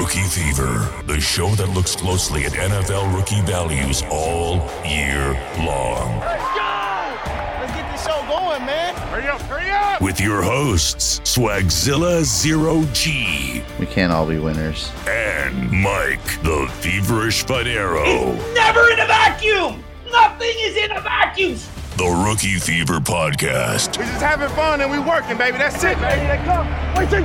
Rookie Fever, the show that looks closely at NFL rookie values all year long. Let's go! Let's get this show going, man. Hurry up, hurry up! With your hosts, Swagzilla Zero G We can't all be winners. and Mike, the Feverish Fanaro. Never in a vacuum! Nothing is in a vacuum! The Rookie Fever Podcast. We're just having fun and we're working, baby. That's it, baby. They come. Wait till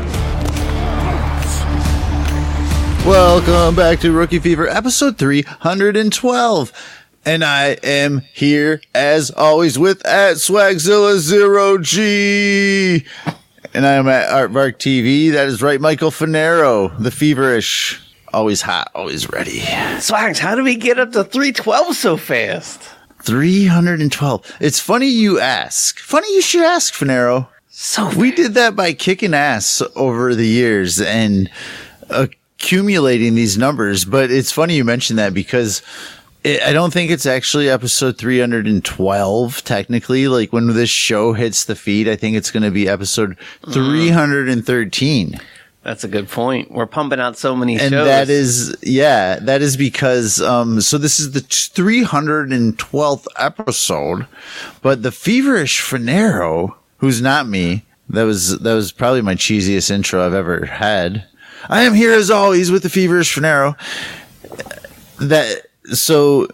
Welcome back to Rookie Fever, episode 312. And I am here, as always, with at Swagzilla Zero G. And I am at Aardvark TV. That is right, Michael Fanaro, the feverish. Always hot, always ready. Swags, how did we get up to 312 so fast? 312. It's funny you ask. Funny you should ask, Fanaro. So We did that by kicking ass over the years and uh, accumulating these numbers. But it's funny you mentioned that because it, I don't think it's actually episode 312 technically. Like when this show hits the feed, I think it's going to be episode 313. That's a good point. We're pumping out so many And shows. that is, yeah, that is because, um, so this is the 312th episode, but the feverish Fanaro, who's not me, that was, that was probably my cheesiest intro I've ever had. I am here as always with the feverish Fanaro. That, so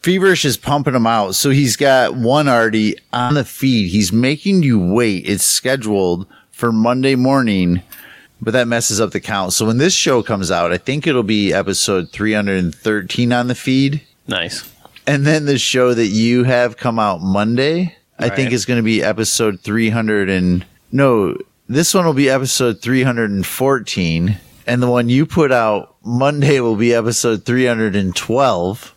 Feverish is pumping them out. So he's got one already on the feed. He's making you wait. It's scheduled for Monday morning but that messes up the count. So when this show comes out, I think it'll be episode 313 on the feed. nice. And then the show that you have come out Monday, I think is going to be episode 300 and no, this one will be episode 314 and the one you put out Monday will be episode 312.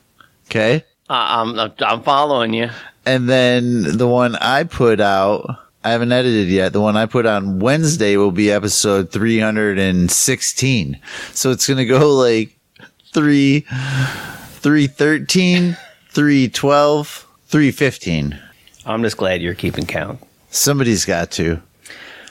Okay? Uh, I'm, I'm- I'm following you. And then the one I put out, I haven't edited yet. The one I put on Wednesday will be episode 316. So it's going to go like 3, 313, 312, 315. I'm just glad you're keeping count. Somebody's got to.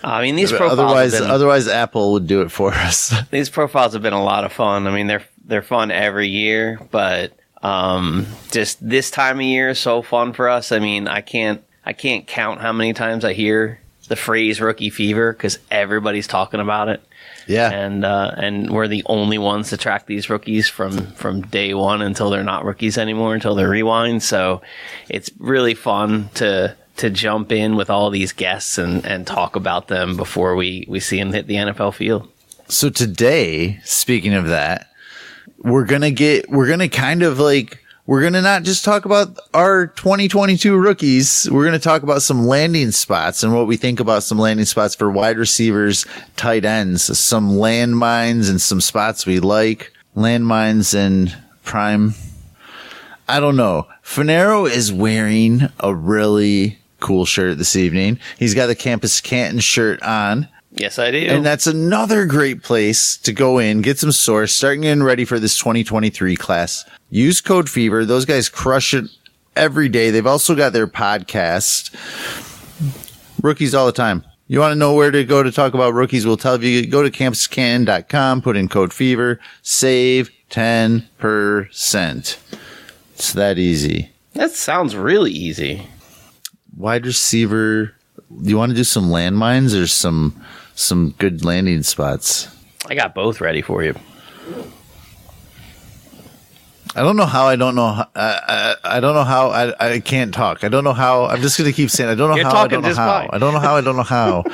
I mean, these profiles, Otherwise, been, otherwise Apple would do it for us. these profiles have been a lot of fun. I mean, they're they're fun every year, but um, just this time of year is so fun for us. I mean, I can't I can't count how many times I hear the phrase "rookie fever" because everybody's talking about it. yeah. and uh, and we're the only ones to track these rookies from from day one until they're not rookies anymore until they're rewind. So it's really fun to to jump in with all these guests and and talk about them before we we see them hit the NFL field. So today, speaking of that, we're gonna get we're gonna kind of like we're gonna not just talk about our 2022 rookies. We're gonna talk about some landing spots and what we think about some landing spots for wide receivers, tight ends, some landmines and some spots we like, landmines and prime. I don't know. Finero is wearing a really cool shirt this evening. He's got the Campus Canton shirt on. Yes, I do. And that's another great place to go in, get some source, starting getting ready for this 2023 class. Use code Fever. Those guys crush it every day. They've also got their podcast, Rookies All the Time. You want to know where to go to talk about rookies? We'll tell you. Go to campuscanton.com, put in code Fever, save 10%. It's that easy. that sounds really easy. Wide receiver. You want to do some landmines or some some good landing spots? I got both ready for you. I don't know how. I don't know. How, I, I I don't know how. I I can't talk. I don't know how. I'm just gonna keep saying. I don't know how. I don't know how. I don't know how. I don't know how.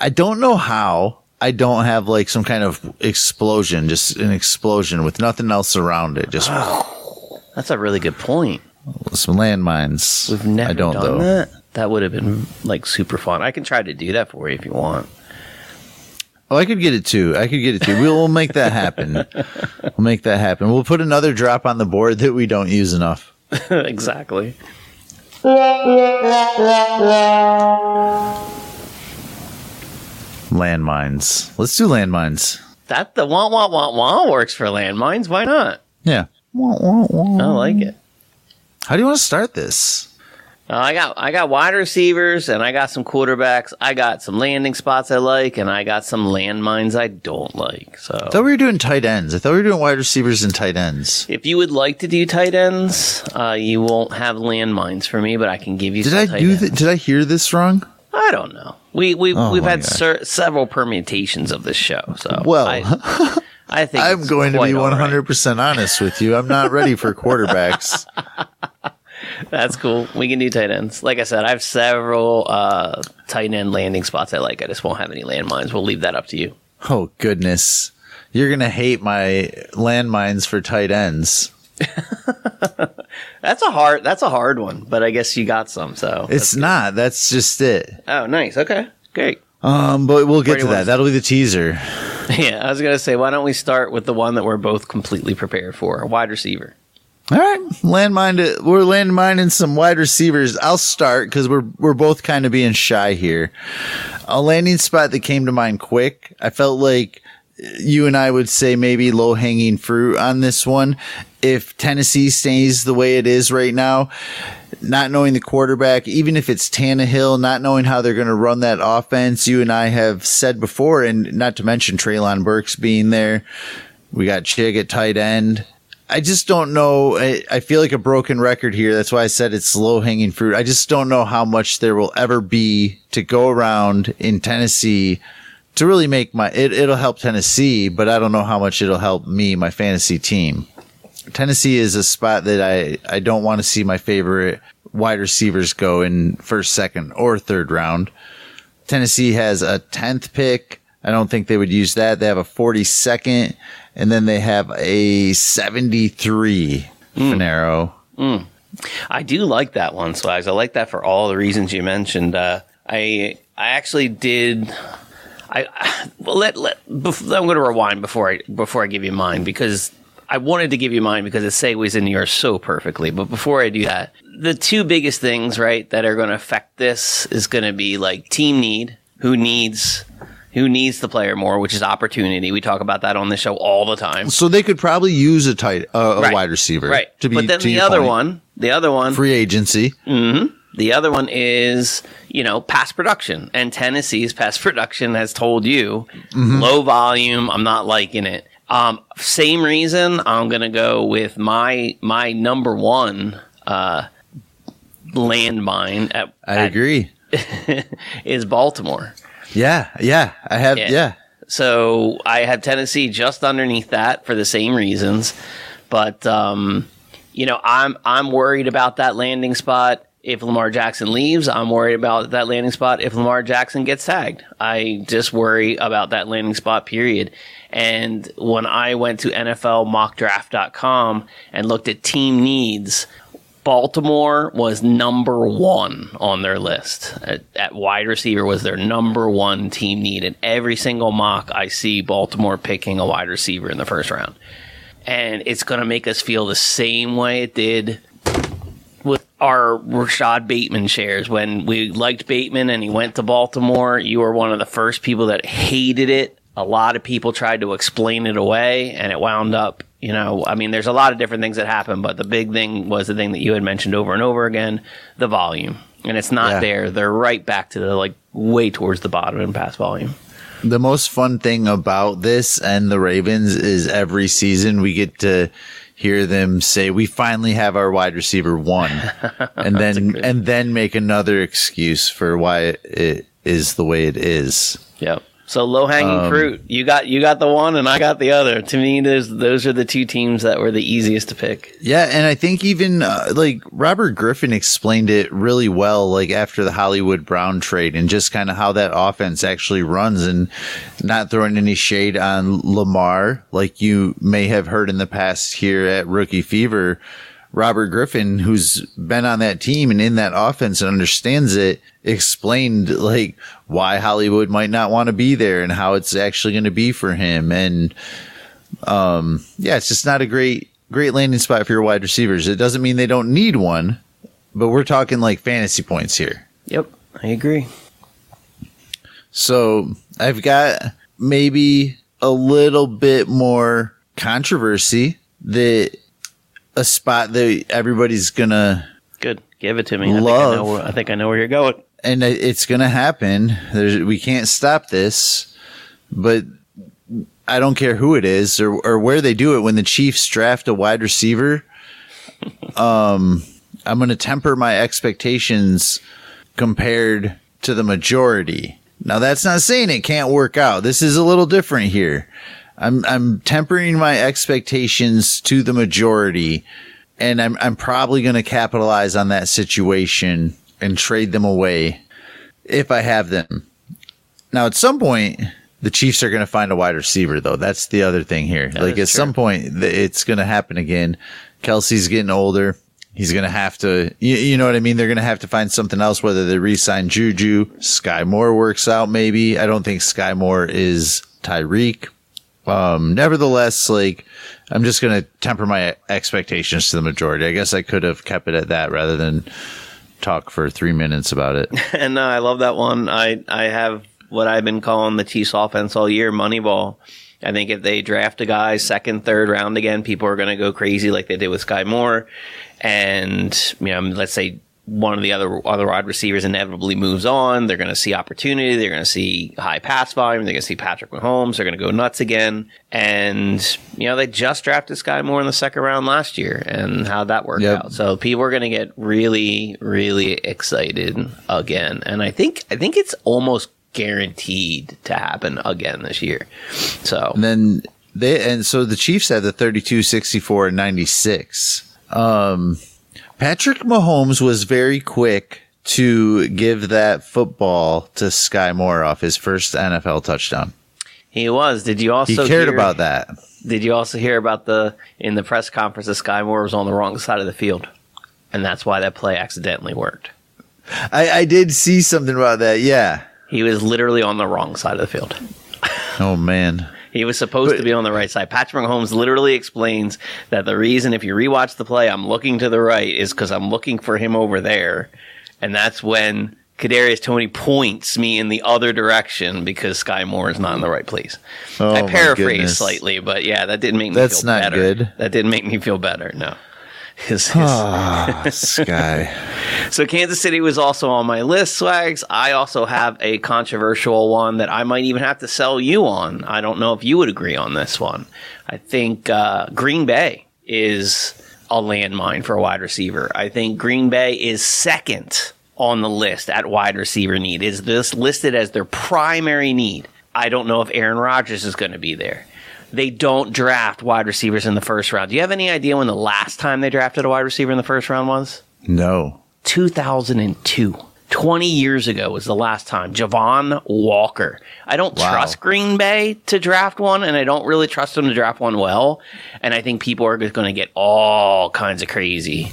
I don't know how. I don't have like some kind of explosion, just an explosion with nothing else around it. Just That's a really good point. Some landmines. We've never I don't done though. that. That would have been like super fun. I can try to do that for you if you want. Oh, I could get it too. I could get it too. We'll, we'll make that happen. We'll make that happen. We'll put another drop on the board that we don't use enough. exactly. Landmines. Let's do landmines. That the wah wah wah wah works for landmines. Why not? Yeah. Wah, wah, wah. I like it. How do you want to start this? Uh, I got I got wide receivers and I got some quarterbacks. I got some landing spots I like and I got some landmines I don't like. So I thought we were doing tight ends. I thought we were doing wide receivers and tight ends. if you would like to do tight ends, uh, you won't have landmines for me, but I can give you. Did some I do that? Did I hear this wrong? I don't know. We we Oh we've had ser- several permutations of this show. So Well, I, I think I'm going to be 100% honest with you. I'm not ready for quarterbacks. That's cool. We can do tight ends. Like I said, I have several uh, tight end landing spots I like. I just won't have any landmines. We'll leave that up to you. Oh, goodness. You're going to hate my landmines for tight ends. That's a hard. That's a hard one, but I guess you got some. So It's not. That's just it. oh, nice. Okay, great. Um, but we'll get to that. That'll be the teaser. Yeah, I was gonna say, why don't we start with the one that we're both completely prepared for, a wide receiver. All right, landmine. We're landmining some wide receivers. I'll start because we're we're both kind of being shy here. A landing spot that came to mind quick. I felt like you and I would say maybe low hanging fruit on this one. If Tennessee stays the way it is right now, not knowing the quarterback, even if it's Tannehill, not knowing how they're going to run that offense, you and I have said before, and not to mention Treylon Burks being there. We got Chig at tight end. I just don't know. I, I feel like a broken record here. That's why I said it's low hanging fruit. I just don't know how much there will ever be to go around in Tennessee to really make my, it, it'll help Tennessee, but I don't know how much it'll help me, my fantasy team. Tennessee is a spot that I, I don't want to see my favorite wide receivers go in first, second, or third round. Tennessee has a 10th pick. I don't think they would use that. They have a 42nd, and then they have a 73 Fanaro. I do like that one, Swags. I like that for all the reasons you mentioned. Uh, I I actually did. I well, let let. Bef- I'm going to rewind before I before I give you mine because I wanted to give you mine because it segues into yours so perfectly. But before I do that, the two biggest things right that are going to affect this is going to be like team need, who needs who needs the player more, which is opportunity. We talk about that on the show all the time. So they could probably use a tight, uh, a Right. wide receiver, Right. To be, but then the other point. one, the other one, free agency. The other one is, you know, past production. And Tennessee's past production has told you low volume. I'm not liking it. Um, same reason I'm going to go with my, my number one, uh, landmine at, I at- agree. is Baltimore. Yeah, yeah, I have. Yeah. Yeah, So I have Tennessee just underneath that for the same reasons, but um, you know I'm I'm worried about that landing spot. If Lamar Jackson leaves, I'm worried about that landing spot. If Lamar Jackson gets tagged, I just worry about that landing spot. Period. And when I went to NFLMockDraft.com and looked at team needs, Baltimore was number one on their list. At, at wide receiver was their number one team need. In every single mock, I see Baltimore picking a wide receiver in the first round. And it's going to make us feel the same way it did with our Rashod Bateman shares. When we liked Bateman and he went to Baltimore, you were one of the first people that hated it. A lot of people tried to explain it away, and it wound up, you know, I mean, there's a lot of different things that happen, but the big thing was the thing that you had mentioned over and over again the volume. And it's not Yeah. there. They're right back to the, like, way towards the bottom in pass volume. the most fun thing about this and the Ravens is every season we get to hear them say we finally have our wide receiver one, and then and then make another excuse for why it is the way it is. Yep. So low hanging fruit. You got you got the one and I got the other. To me, those those are the two teams that were the easiest to pick. Yeah, and I think even uh, like Robert Griffin explained it really well, like after the Hollywood Brown trade, and just kind of how that offense actually runs, and not throwing any shade on Lamar, like you may have heard in the past here at Rookie Fever. Robert Griffin, who's been on that team and in that offense and understands it, explained like why Hollywood might not want to be there and how it's actually going to be for him. And um, yeah, it's just not a great great landing spot for your wide receivers. It doesn't mean they don't need one, but we're talking like fantasy points here. Yep, I agree. So I've got maybe a little bit more controversy that a spot that everybody's gonna Good. Give it to me. I Love. Think I, know where, I think I know where you're going. and it's to happen. There's, we can't stop this, but I don't care who it is or, or where they do it. When the Chiefs draft a wide receiver, um, I'm to temper my expectations compared to the majority. Now, that's not saying it can't work out. This is a little different here. I'm I'm tempering my expectations to the majority, and I'm I'm probably going to capitalize on that situation and trade them away if I have them. Now, at some point, the Chiefs are going to find a wide receiver, though. That's the other thing here. like is at some point, it's going to happen again. Kelce's getting older. He's going to have to, you, you know what I mean? They're going to have to find something else, whether they re-sign Juju, Skyy Moore works out maybe. I don't think Skyy Moore is Tyreek. Um, nevertheless, like, I'm just going to temper my expectations to the majority. I guess I could have kept it at that rather than talk for three minutes about it. And uh, I love that one. I I have what I've been calling the Chiefs offense all year, Moneyball. I think if they draft a guy second, third round again, people are going to go crazy like they did with Skyy Moore. And you know, let's say one of the other other wide receivers inevitably moves on. They're going to see opportunity. They're going to see high pass volume. They're going to see Patrick Mahomes. They're going to go nuts again. And you know, they just drafted Skyy Moore in the second round last year, and how that worked Yep. out. So people are going to get really, really excited again. And I think I think it's almost guaranteed to happen again this year. So And then they and so the Chiefs had the 32, 64, and 96. Um, Patrick Mahomes was very quick to give that football to Skyy Moore off his first NFL touchdown. he was. Did you also He cared hear- about that. Did you also hear about the in the press conference that Skyy Moore was on the wrong side of the field, and that's why that play accidentally worked. I, I did see something about that. Yeah. He was literally on the wrong side of the field. Oh man. He was supposed But- to be on the right side. Patrick Mahomes literally explains that the reason, if you rewatch the play, I'm looking to the right is because I'm looking for him over there, and that's when Kadarius Toney points me in the other direction because Skyy Moore is not in the right place. Oh, I paraphrase slightly, but yeah, that didn't make me That's feel not better. good. That didn't make me feel better. No. His, his, Ah, Skyy. so Kansas City was also on my list, Swags. I also have a controversial one that I might even have to sell you on. I don't know if you would agree on this one. I think uh, Green Bay is a landmine for a wide receiver. I think Green Bay is second on the list at wide receiver need. Is this listed as their primary need? I don't know if Aaron Rodgers is going to be there. They don't draft wide receivers in the first round. Do you have any idea when the last time they drafted a wide receiver in the first round was? No. 2002. 20 years ago was the last time. Javon Walker. I don't Wow. trust Green Bay to draft one, and I don't really trust them to draft one well. And I think people are just going to get all kinds of crazy.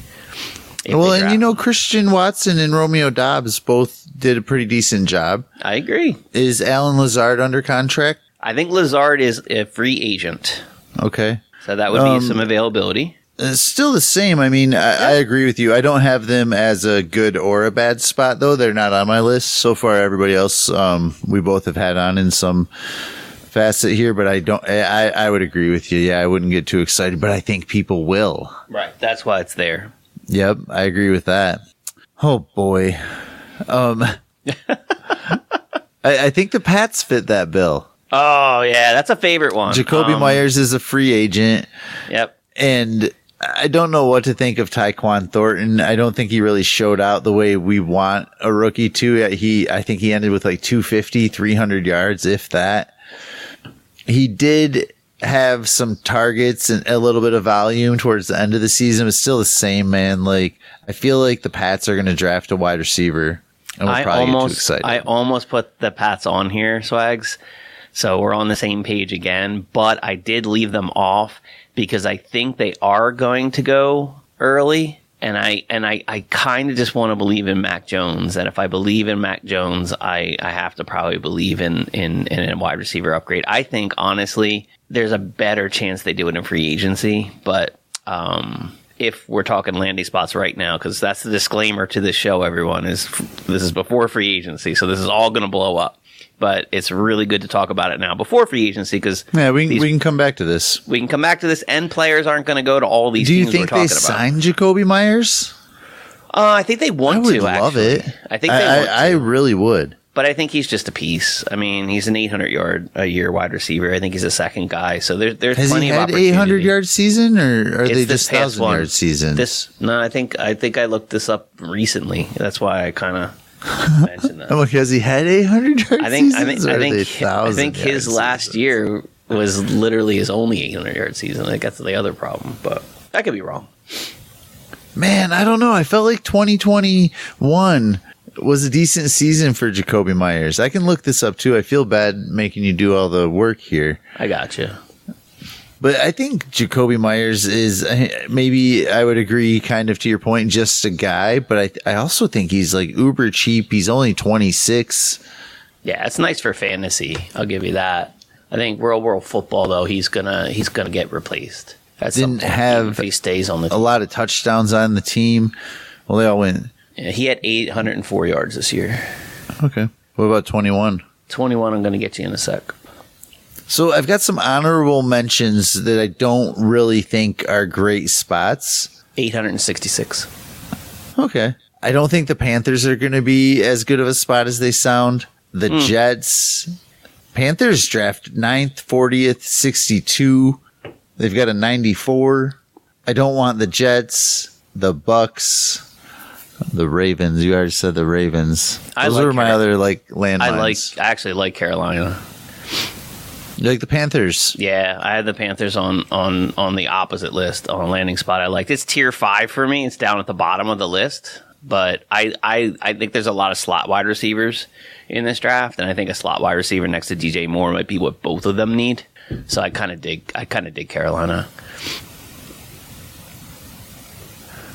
Well, and you know. Christian Watson and Romeo Doubs both did a pretty decent job. I agree. Is Allen Lazard under contract? I think Lazard is a free agent. Okay. So that would Um, be some availability. It's still the same. I mean, I, I agree with you. I don't have them as a good or a bad spot, though. They're not on my list so far. Everybody else, um, we both have had on in some facet here, but I don't. I, I would agree with you. Yeah, I wouldn't get too excited, but I think people will. Right. That's why it's there. Yep, I agree with that. Oh boy, um, I, I think the Pats fit that bill. Oh, yeah. That's a favorite one. Jakobi Um, Meyers is a free agent. Yep. and I don't know what to think of Tyquan Thornton. I don't think he really showed out the way we want a rookie to. He, I think he ended with like 250, 300 yards, if that. He did have some targets and a little bit of volume towards the end of the season, but still the same, man. Like, I feel like the Pats are going to draft a wide receiver. And we'll I probably get too almost excited. I almost put the Pats on here, Swags. So we're on the same page again, but I did leave them off because I think they are going to go early. And I and I, I kind of just want to believe in Mac Jones. And if I believe in Mac Jones, I, I have to probably believe in, in, in a wide receiver upgrade. I think honestly, there's a better chance they do it in free agency. But um, if we're talking landing spots right now, because that's the disclaimer to this show, everyone is this is before free agency, so this is all going to blow up. But it's really good to talk about it now before free agency because yeah, we, these- we can come back to this. we can come back to this, and players aren't going to go to all these. Do you think they about. signed Jakobi Meyers? Uh, I think they want I would to. love actually. it. I think they I, want I, I really would. But I think he's just a piece. I mean, he's an 800 yard a year wide receiver. I think he's a second guy. So there's there's Has plenty he of had opportunity. 800 yard season, or are It's they just thousand yard season? This no, I think I think I looked this up recently. That's why I kind of mentioned that. Has he had 800 yard I think I think I think I think his last seasons? year was literally his only 800 yard season. I think that's the other problem, but I could be wrong. Man, I don't know. I felt like 2021 was a decent season for Jakobi Meyers. I can look this up too. I feel bad making you do all the work here. I got you. But I think Jakobi Meyers is maybe I would agree, kind of to your point, just a guy. But I I also think he's like uber cheap. He's only twenty six. Yeah, it's nice for fantasy. I'll give you that. I think real world football though, he's gonna he's gonna get replaced. At Didn't point, have if he stays on the A lot of touchdowns on the team. Well, they all went. Yeah, he had 804 yards this year. Okay. What about twenty one? 21. I'm gonna get you in a sec. So I've got some honorable mentions that I don't really think are great spots. 866. Okay. I don't think the Panthers are going to be as good of a spot as they sound. The hmm. Jets, Panthers draft 9th, 40th, 62. They've got a 94. I don't want the Jets, the Bucks, the Ravens. You already said the Ravens. I Those like are my other like landmines. I like. I actually like Carolina. You like the Panthers. Yeah, I had the Panthers on on on the opposite list on landing spot. I liked it's tier five for me. It's down at the bottom of the list, but I I I think there's a lot of slot wide receivers in this draft, and I think a slot wide receiver next to DJ Moore might be what both of them need. So I kind of dig. I kind of dig Carolina.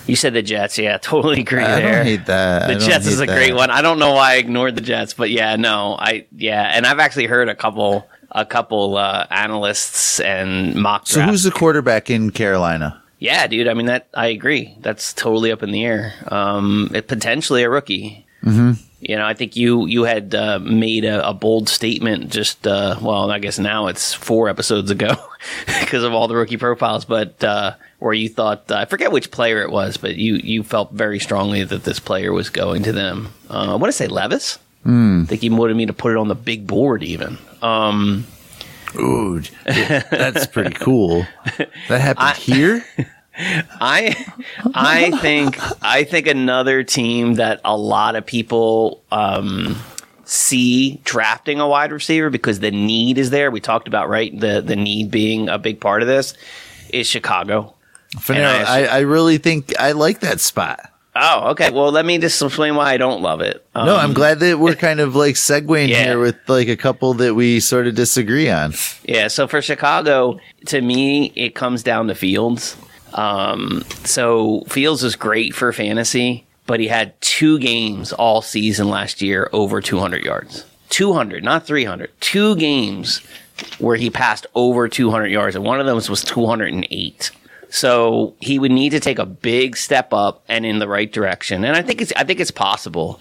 You said the Jets, yeah, totally agree I there. don't hate that. The Jets is a great one. I don't know why I ignored the Jets, but yeah, no, I yeah, and I've actually heard a couple a couple uh, analysts and mock So drafts. who's the quarterback in Carolina? yeah, dude. I mean that I agree. That's totally up in the air. Um, it, potentially a rookie. Mm-hmm. You know, I think you you had uh, made a, a bold statement just uh, well, I guess now it's four episodes ago because of all the rookie profiles, but uh, where you thought uh, I forget which player it was, but you you felt very strongly that this player was going to them. Uh, I want to say Levis. I think you wanted me to put it on the big board even. Um, Ooh, that's pretty cool. That happened here. I I think I think another team that a lot of people um, see drafting a wide receiver because the need is there. We talked about right the the need being a big part of this is Chicago. I I, I really think I like that spot. Oh, okay. Well, let me just explain why I don't love it. Um, No, I'm glad that we're kind of like segueing Yeah. here with like a couple that we sort of disagree on. Yeah, so for Chicago, to me, it comes down to Fields. Um, so Fields is great for fantasy, but he had two games all season last year over 200 yards. 200, not 300. Two games where he passed over 200 yards, and one of those was 208. So he would need to take a big step up and in the right direction. And I think it's I think it's possible,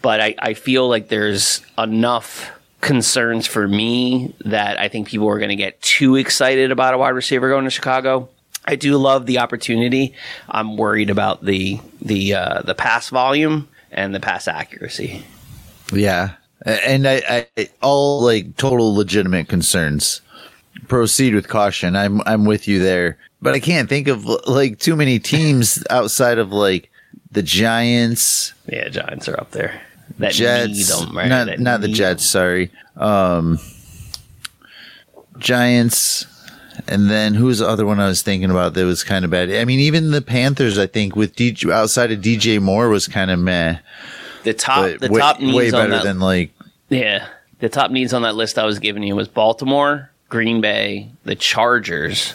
but I, I feel like there's enough concerns for me that I think people are going to get too excited about a wide receiver going to Chicago. I do love the opportunity. I'm worried about the the uh, the pass volume and the pass accuracy. Yeah, and I, I all like total legitimate concerns. Proceed with caution. I'm I'm with you there, but I can't think of like too many teams outside of like the Giants, Yeah, Giants are up there. That Jets, need them, right? not That not the Jets. Sorry, um, Giants, and then who's the other one I was thinking about that was kind of bad? I mean, even the Panthers. I think with DJ, outside of DJ Moore was kind of meh, The top, the way, top needs way on better that. than like yeah, the top needs on that list I was giving you was Baltimore, Green Bay, the Chargers,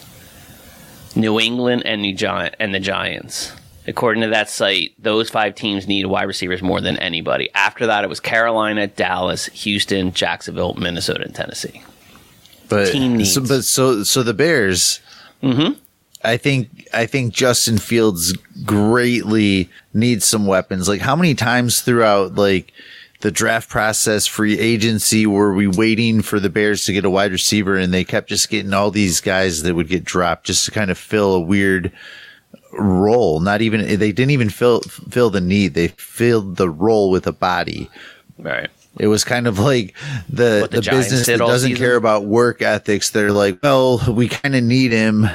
New England, and New Giant and the Giants. According to that site, those five teams need wide receivers more than anybody. After that, it was Carolina, Dallas, Houston, Jacksonville, Minnesota, and Tennessee. But Team needs. so, but so so the Bears. Mm-hmm. I think I think Justin Fields greatly needs some weapons. Like how many times throughout like the draft process, free agency, were we waiting for the Bears to get a wide receiver, and they kept just getting all these guys that would get dropped just to kind of fill a weird role. Not even they didn't even fill fill the need. They filled the role with a body. Right. It was kind of like the What the the, business that doesn't season? care about work ethics. They're like, well, we kind of need him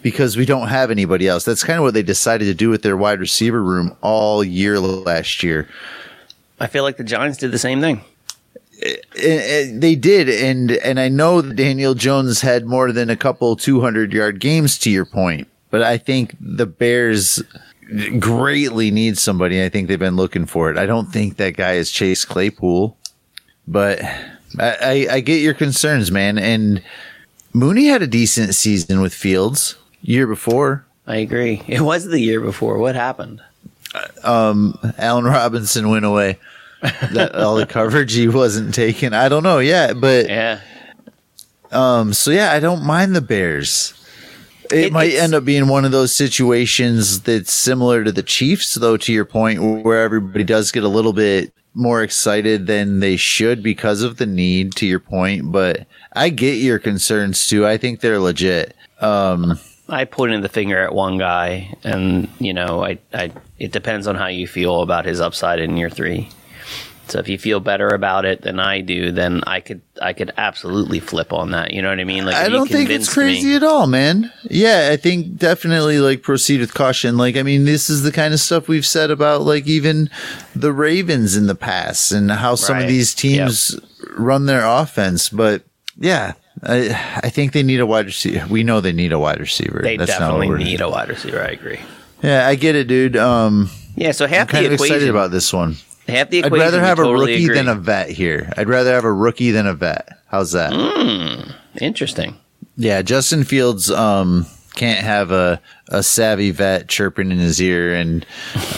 because we don't have anybody else. That's kind of what they decided to do with their wide receiver room all year last year. I feel like the Giants did the same thing. And- and they did, and and I know that Daniel Jones had more than a couple two hundred yard games. To your point, but I think the Bears greatly need somebody. I think they've been looking for it. I don't think that guy is Chase Claypool, but I, I, I get your concerns, man. And Mooney had a decent season with Fields year before. I agree. It was the year before. What happened? Allen Robinson went away. That all the coverage he wasn't taking. I don't know. yet, but Yeah. Um, so yeah, I don't mind the Bears. It, It- might end up being one of those situations that's similar to the Chiefs, though, to your point, where everybody does get a little bit more excited than they should because of the need, to your point. But I get your concerns too. I think they're legit. Um, I pointed the finger at one guy, and you know, I, I, it depends on how you feel about his upside in year three. So if you feel better about it than I do, then I could, I could absolutely flip on that. You know what I mean? Like I don't think it's crazy me- at all, man. Yeah, I think definitely like proceed with caution. Like, I mean, this is the kind of stuff we've said about like even the Ravens in the past and how some Right. of these teams run their offense. But yeah, I I think they need a wide receiver. We know they need a wide receiver. They That's not definitely need a wide receiver. I agree. Yeah, I get it, dude. Um, Yeah. So half I'm kind the of equation. excited about this one. half the equation, I'd rather have totally a rookie agree. than a vet here. I'd rather have a rookie than a vet. How's that? Interesting. Yeah, Justin Fields um, can't have a, a savvy vet chirping in his ear, and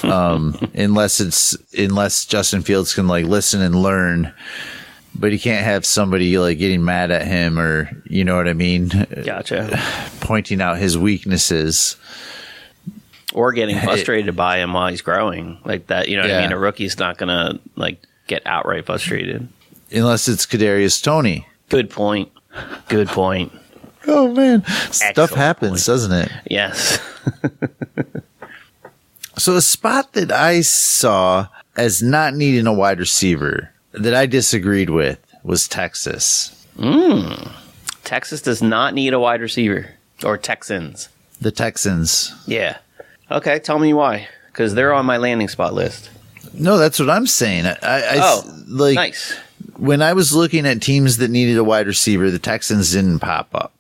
um, unless it's unless Justin Fields can like listen and learn, but he can't have somebody like getting mad at him or you know what I mean, Gotcha. pointing out his weaknesses. or getting frustrated by him while he's growing like that. You know what I mean? A rookie's not gonna like get outright frustrated. Unless it's Kadarius Toney. Good point. Good point. Oh man, stuff happens, point. doesn't it? Yes. So a spot that I saw as not needing a wide receiver that I disagreed with was Texas. Hmm. Texas does not need a wide receiver or Texans. The Texans. Yeah. Okay, tell me why. Because they're on my landing spot list. No, that's what I'm saying. I, I I- Oh, like nice. when I was looking at teams that needed a wide receiver, the Texans didn't pop up,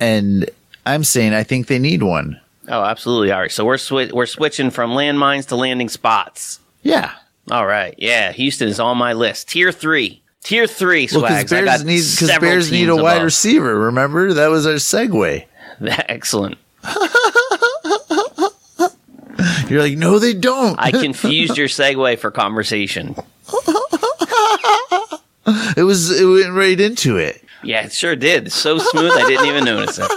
and I'm saying I think they need one. Oh, absolutely. All right. So we're swi- we're switching from landmines to landing spots. Yeah, All right. Yeah, Houston is on my list. Tier three. Tier three well, because swags. I Bears got need because Bears need a wide above. receiver. Remember that was our segue. Excellent. You're like, no, they don't. I confused your segue for conversation. it was it went right into it. Yeah, it sure did. It's so smooth, I didn't even notice it.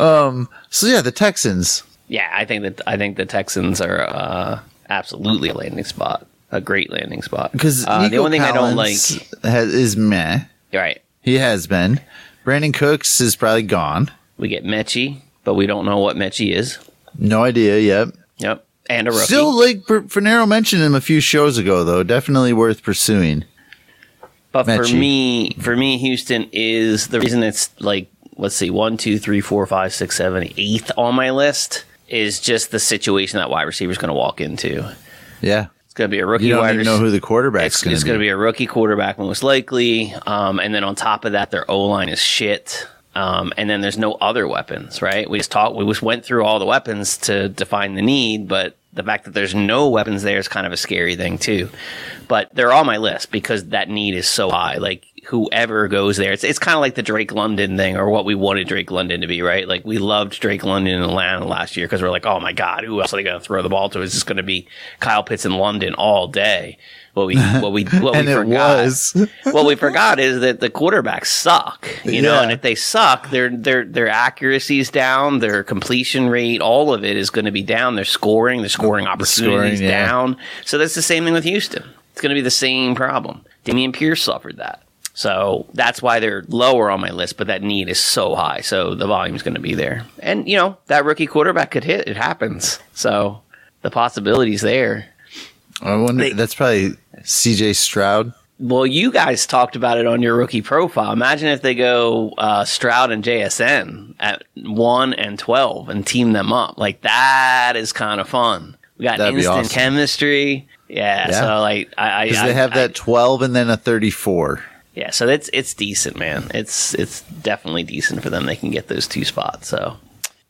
Um. So yeah, the Texans. Yeah, I think that I think the Texans are uh, absolutely a landing spot, a great landing spot. Because uh, the only thing I don't like, has, is meh. right? He has been. Brandin Cooks is probably gone. We get Metchie, but we don't know what Metchie is. No idea yet. Yep, and a rookie. Still, like Fer- Fanaro mentioned him a few shows ago, though. Definitely worth pursuing. But for me, for me, Houston is the reason it's like let's see, one, two, three, four, five, six, seven, eighth on my list is just the situation that wide receiver is going to walk into. Yeah, It's going to be a rookie you don't wide even know who the quarterback's It's, going it's going to be. be a rookie quarterback most likely, um, and then on top of that, their O line is shit. Um, and then there's no other weapons, right? We just talked, we just went through all the weapons to define the need, but the fact that there's no weapons there is kind of a scary thing too. But they're on my list because that need is so high. Like whoever goes there, it's it's kind of like the Drake London thing, or what we wanted Drake London to be, right? Like we loved Drake London in Atlanta last year because we're like, oh my god, who else are they going to throw the ball to? Is this going to be Kyle Pitts in London all day. What we what we what we forgot was. what we forgot is that the quarterbacks suck, you know, Yeah. and if they suck, their their their accuracy's down, their completion rate, all of it is going to be down. Their scoring, their scoring opportunities scoring, yeah. down. So that's the same thing with Houston. It's going to be the same problem. Dameon Pierce suffered that. So that's why they're lower on my list, but that need is so high. So the volume's going to be there. And, you know, that rookie quarterback could hit. It happens. So the possibility's there. I wonder. They- that's probably C.J. Stroud. Well, you guys talked about it on your rookie profile. Imagine if they go uh, Stroud and JSN at 1 and 12 and team them up. Like, that is kind of fun. We got That'd instant awesome. chemistry. Yeah, Yeah. so like I, I, they have I- that 12 and then a 34. Yeah, so it's it's decent, man. It's it's definitely decent for them. They can get those two spots. So,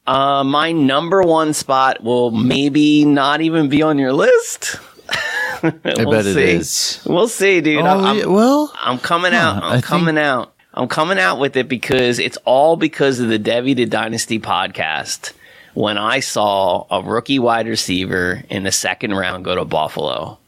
uh, my number one spot will maybe not even be on your list. I bet it is. We'll see, dude. Oh, I'm, yeah, well, I'm coming out. I'm I coming out. I'm coming out with it because it's all because of the Debbie to Dynasty podcast. When I saw a rookie wide receiver in the second round go to Buffalo,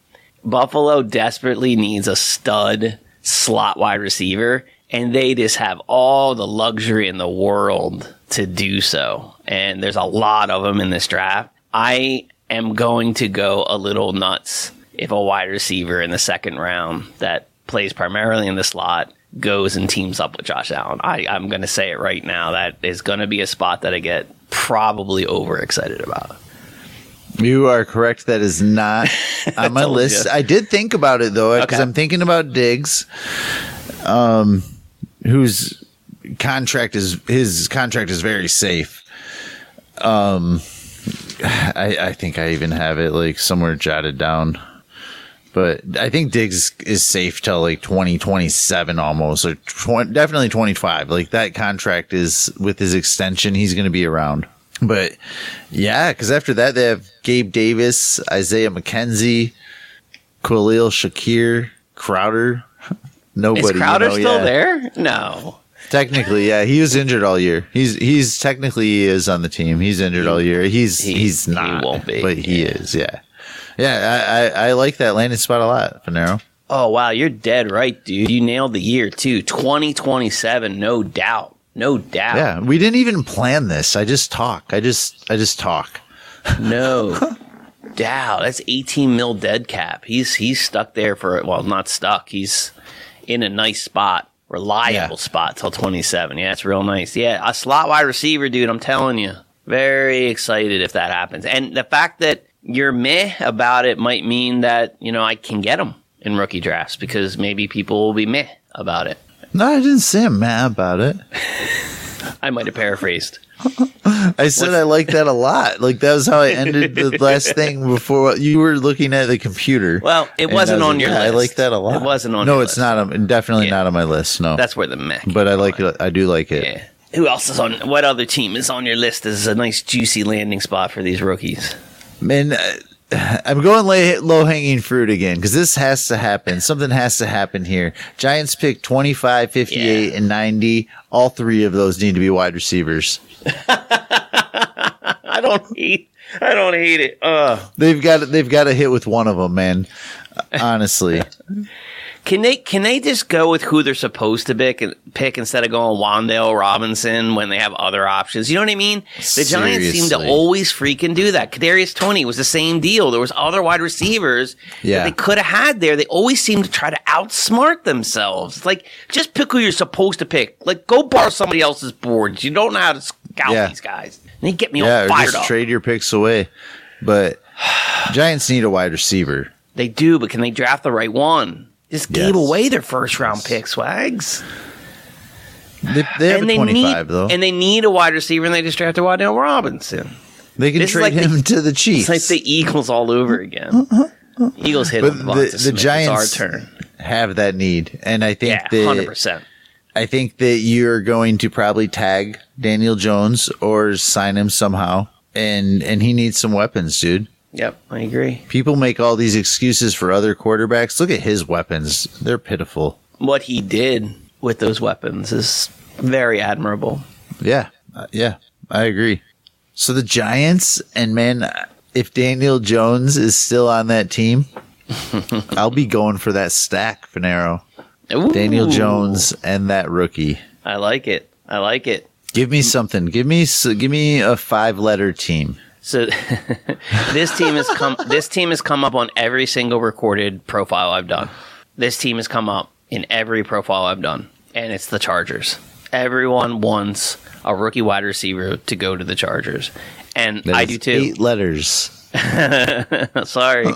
Buffalo desperately needs a stud slot wide receiver, and they just have all the luxury in the world to do so. And there's a lot of them in this draft. I am going to go a little nuts if a wide receiver in the second round that plays primarily in the slot goes and teams up with Josh Allen. I, I'm going to say it right now. That is going to be a spot that I get probably overexcited about. You are correct. That is not on my list. ya. I did think about it though, because Okay. I'm thinking about Diggs, um, whose contract is his contract is very safe. Um, I, I think I even have it like somewhere jotted down, but I think Diggs is safe till like 2027 almost, or tw- definitely 25. Like that contract is with his extension, he's going to be around. But yeah, because after that they have Gabe Davis, Isaiah McKenzie, Khalil Shakir, Crowder. Nobody. Is Crowder you know, still yeah. there? No. Technically, yeah, he was injured all year. He's he's technically he is on the team. He's injured all year. He's he- he's he won't be, but he yeah. is. Yeah, yeah. I, I I like that landing spot a lot, Fanaro. Oh wow, you're dead right, dude. You nailed the year too. 2027, no doubt. No doubt. Yeah, we didn't even plan this. I just talk. I just I just talk. No doubt. That's 18 mil dead cap. He's he's stuck there for well, not stuck. He's in a nice spot, reliable Yeah. spot till 27. Yeah, it's real nice. Yeah, a slot wide receiver, dude. I'm telling you, very excited if that happens. And the fact that you're meh about it might mean that you know I can get him in rookie drafts because maybe people will be meh about it. No, I didn't say I'm mad about it. I might have paraphrased. I said I like that a lot. Like that was how I ended the last thing before you were looking at the computer. Well, it wasn't was on like, your yeah, list. I like that a lot. It wasn't on No, your it's list. not. On, definitely Yeah. not on my list. No, That's where the meh. but I like it. I do like it. Yeah. Who else is on? What other team is on your list This is a nice juicy landing spot for these rookies? Man, uh, I'm going lay, low hanging fruit again because this has to happen. Something has to happen here. Giants pick 25, 58, Yeah. and 90. All three of those need to be wide receivers. I don't hate. I don't hate it. Uh, They've got they've got to hit with one of them, man. Honestly, can they can they just go with who they're supposed to pick pick instead of going Wan'Dale Robinson when they have other options? You know what I mean? The Giants seem to always freaking do that. Kadarius Toney was the same deal. There was other wide receivers Yeah. that they could have had there. They always seem to try to outsmart themselves. Like just pick who you're supposed to pick. Like go borrow somebody else's boards. You don't know how to scout Yeah. these guys. And they get me yeah, all fired just up. trade your picks away. But Giants need a wide receiver. They do, but can they draft the right one? Just Yes. gave away their first round pick, swags. They, they have and a they 25 need though. and they need a wide receiver, and they just drafted Waddell Robinson. they can this trade like him the- to the Chiefs. It's like the Eagles all over again. Eagles hit But on the- DeVonta the Giants- our turn. have that need, and I think Yeah, that hundred percent. I think that you're going to probably tag Daniel Jones or sign him somehow. And and he needs some weapons, dude. Yep, I agree. People make all these excuses for other quarterbacks. Look at his weapons. They're pitiful. What he did with those weapons is very admirable. Yeah. Uh, yeah. I agree. So the Giants and man, if Daniel Jones is still on that team, I'll be going for that stack, Fanaro. Daniel Jones and that rookie. I like it. I like it. Give me something. Give me give me a five letter team. So this team has come. This team has come up on every single recorded profile I've done. This team has come up. in every profile I've done, and it's the Chargers. Everyone wants a rookie wide receiver to go to the Chargers, and That I do too. Eight letters. Sorry,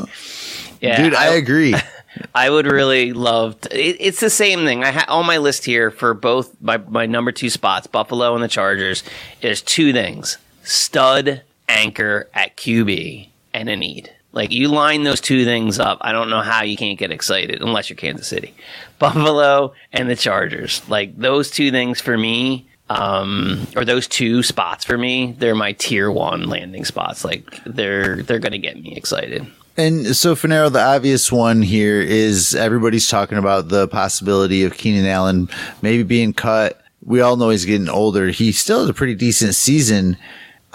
yeah, Dude, I, agree. I would really love. To, it, it's the same thing. I ha- on my list here for both my my number two spots, Buffalo and the Chargers. is two things: stud anchor at QB and a need. Like you line those two things up, I don't know how you can't get excited unless you're Kansas City, Buffalo and the Chargers. Like those two things for me, um, or those two spots for me, they're my tier one landing spots. Like they're they're gonna get me excited. And so, Fanaro, the obvious one here is everybody's talking about the possibility of Keenan Allen maybe being cut. We all know he's getting older. He still has a pretty decent season.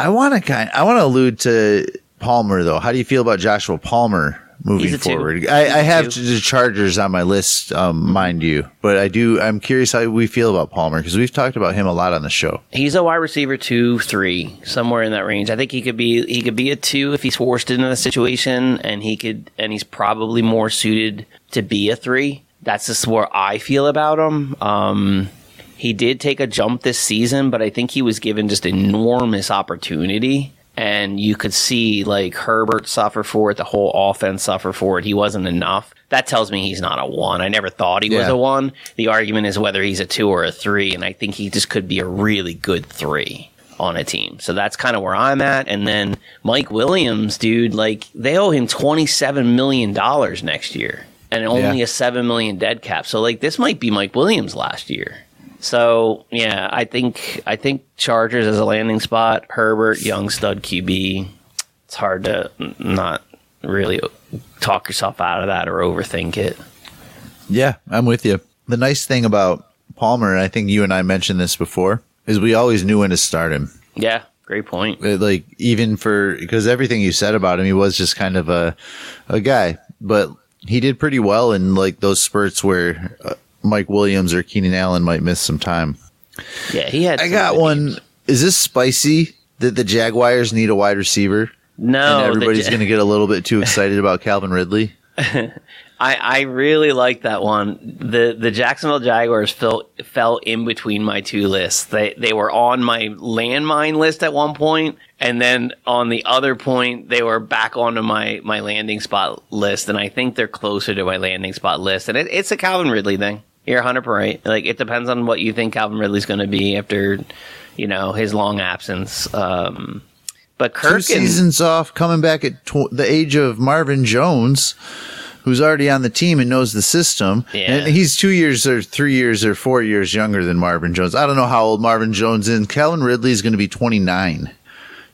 I want to kind, I want to allude to Palmer though. How do you feel about Joshua Palmer moving He's a two. forward? I, I have the Chargers on my list, um, mind you, but I do. I'm curious how we feel about Palmer because we've talked about him a lot on the show. He's a wide receiver two, three, somewhere in that range. I think he could be he could be a two if he's forced into the situation, and he could and he's probably more suited to be a three. That's just where I feel about him. Um, he did take a jump this season, but I think he was given just enormous opportunity. And you could see like Herbert suffer for it, the whole offense suffer for it. He wasn't enough. That tells me he's not a one. I never thought he was a one. The argument is whether he's a two or a three, and I think he just could be a really good three on a team. So that's kind of where I'm at. And then Mike Williams, dude, like they owe him twenty seven million dollars next year, and only Yeah. a 7 million dead cap. So like this might be Mike Williams last year. So yeah, I think I think Chargers as a landing spot. Herbert, young stud QB. It's hard to not really talk yourself out of that or overthink it. Yeah, I'm with you. The nice thing about Palmer, and I think you and I mentioned this before, is we always knew when to start him. Yeah, great point. Uh, Like even for because everything you said about him, he was just kind of a a guy, but he did pretty well in like those spurts where uh, Mike Williams or Keenan Allen might miss some time. Yeah, he had. I got one. games. Is this spicy that the Jaguars need a wide receiver? No, and everybody's Ja- going to get a little bit too excited about Calvin Ridley. I, I really like that one. The the Jacksonville Jaguars fell fell in between my two lists. They they were on my landmine list at one point, and then on the other point they were back onto my my landing spot list. And I think they're closer to my landing spot list. And it, it's a Calvin Ridley thing. You're 100 right. Like it depends on what you think Calvin Ridley's going to be after, you know, his long absence. Um, but Two Kirk and seasons off, coming back at tw- the age of Marvin Jones, who's already on the team and knows the system. Yeah. And he's two years or three years or four years younger than Marvin Jones. I don't know how old Marvin Jones is. Calvin Ridley is going to be 29.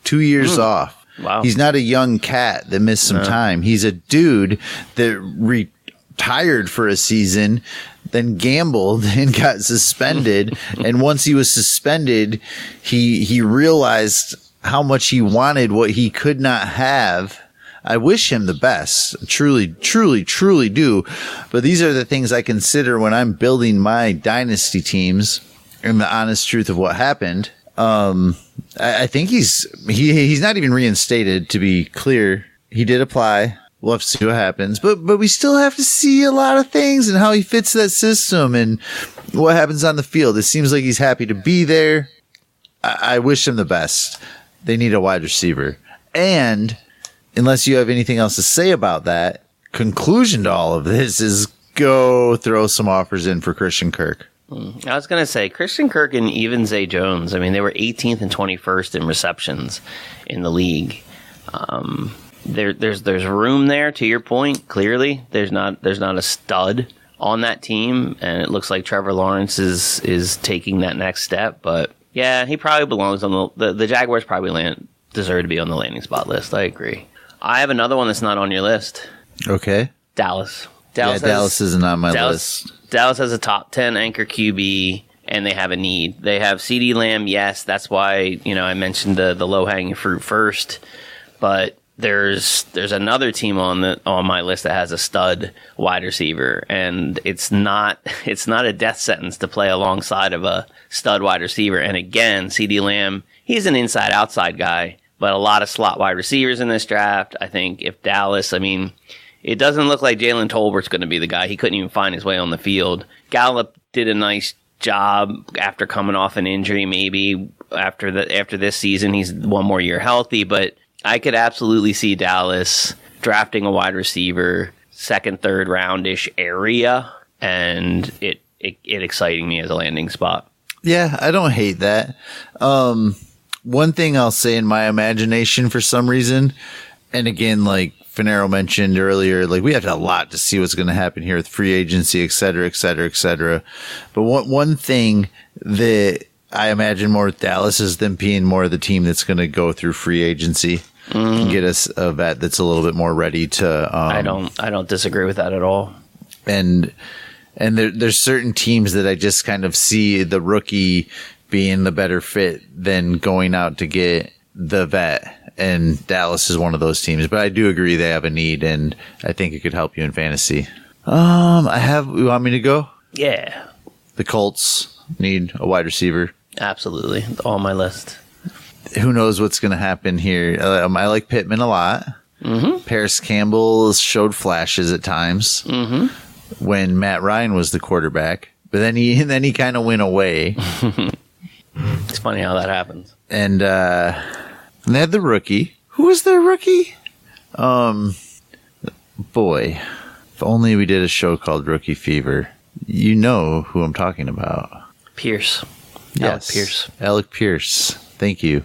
Two years off. Hmm. Wow. He's not a young cat that missed some time. He's a dude that retired for a season, then gambled and got suspended. and once he was suspended, he he realized how much he wanted what he could not have. I wish him the best. Truly, truly, truly do. But these are the things I consider when I'm building my dynasty teams and the honest truth of what happened. Um, I, I think he's he he's not even reinstated. To be clear, he did apply. We'll have to see what happens, but but we still have to see a lot of things and how he fits that system and what happens on the field. It seems like he's happy to be there. I, I wish him the best. They need a wide receiver, and unless you have anything else to say about that, conclusion to all of this is go throw some offers in for Christian Kirk. I was going to say Christian Kirk and even Zay Jones. I mean, they were 18th and 21st in receptions in the league. Um, there, there's there's room there. To your point, clearly there's not there's not a stud on that team, and it looks like Trevor Lawrence is is taking that next step. But yeah, he probably belongs on the the, the Jaguars. Probably land deserve to be on the landing spot list. I agree. I have another one that's not on your list. Okay. Dallas. Yeah, has- Dallas isn't on my Dallas, list. Dallas has a top 10 anchor QB and they have a need. They have CeeDee Lamb, yes, that's why, you know, I mentioned the the low-hanging fruit first, but there's there's another team on the on my list that has a stud wide receiver and it's not it's not a death sentence to play alongside of a stud wide receiver and again, CeeDee Lamb, he's an inside outside guy, but a lot of slot wide receivers in this draft. I think if Dallas, I mean, it doesn't look like Jalen Tolbert's going to be the guy. He couldn't even find his way on the field. Gallup did a nice job after coming off an injury. Maybe after the after this season, he's one more year healthy. But I could absolutely see Dallas drafting a wide receiver, second, third roundish area, and it, it it exciting me as a landing spot. Yeah, I don't hate that. Um, one thing I'll say in my imagination for some reason, and again, like Fanaro mentioned earlier, like we have a lot to see what's going to happen here with free agency, et cetera, et cetera, et cetera. But one, one thing that I imagine more Dallas is them being more of the team that's going to go through free agency and get us a vet that's a little bit more ready to. Um, I don't I don't disagree with that at all. and and there, there's certain teams that I just kind of see the rookie being the better fit than going out to get the vet. And Dallas is one of those teams, but I do agree they have a need, and I think it could help you in fantasy. Um, I have. You want me to go? Yeah, The Colts need a wide receiver. Absolutely on my list. Who knows what's going to happen here? Um, I like Pittman a lot. Mm-hmm. Parris Campbell showed flashes at times when Matt Ryan was the quarterback, but then he then he kind of went away. It's funny how that happens. and uh and they had the rookie. Who was their rookie? Um boy. If only we did a show called Rookie Fever. You know who I'm talking about. Pierce. Alec Pierce. Alec Pierce. Thank you.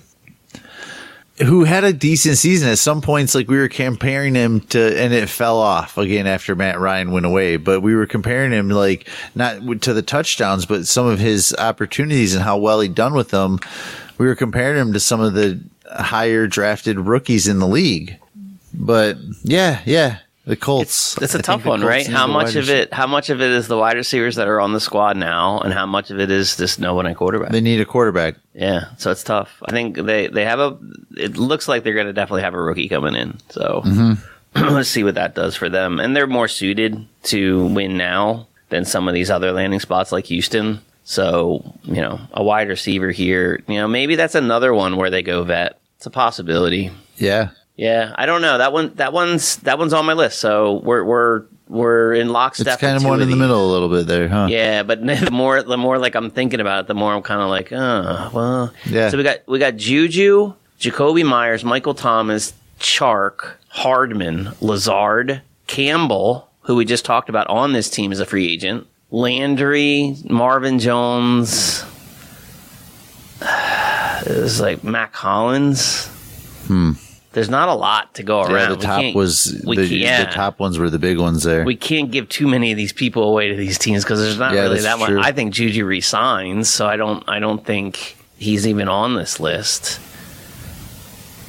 Who had a decent season at some points, like we were comparing him to, and it fell off again after Matt Ryan went away. But we were comparing him, like, not to the touchdowns, but some of his opportunities and how well he'd done with them. We were comparing him to some of the higher drafted rookies in the league. But yeah, yeah, the Colts. It's a I tough one, right? How much of it? How much of it is the wide receivers that are on the squad now, and how much of it is just no one at quarterback? They need a quarterback. yeah, so it's tough. I think they they have a. It looks like they're going to definitely have a rookie coming in. So mm-hmm. let's see what that does for them, and they're more suited to win now than some of these other landing spots like Houston. So you know, a wide receiver here. You know, maybe that's another one where they go vet. It's a possibility. Yeah. Yeah, I don't know that one. That one's that one's on my list. So we're we're we're in lockstep. It's kind of one in the middle a little bit there, huh? Yeah, but the more the more like I'm thinking about it, the more I'm kind of like, uh, well, Yeah. So we got we got Juju, Jakobi Meyers, Michael Thomas, Chark, Hardman, Lazard, Campbell, who we just talked about on this team as a free agent, Landry, Marvin Jones. It was like Mack Hollins. There's not a lot to go Hmm. Yeah, around. the top was the, yeah. the top ones were the big ones there. we can't give too many of these people away to these teams because there's not Yeah, really that much. I think Juju resigns, so I don't. I don't think he's even on this list.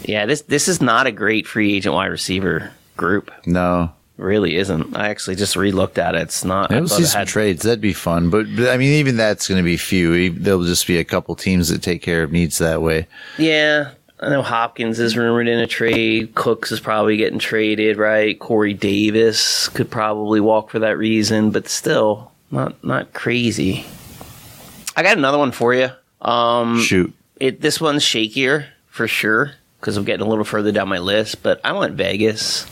Yeah, this this is not a great free agent wide receiver group. no, Really isn't. I actually just re-looked at it. It's not. I we'll see some had- trades. That'd be fun, but, but I mean, even that's going to be few. There'll just be a couple teams that take care of needs that way. Yeah, I know Hopkins is rumored in a trade. Cooks is probably getting traded, right? Corey Davis could probably walk for that reason, but still not not crazy. I got another one for you. Um, Shoot, it this one's shakier for sure because I'm getting a little further down my list, but I went Vegas.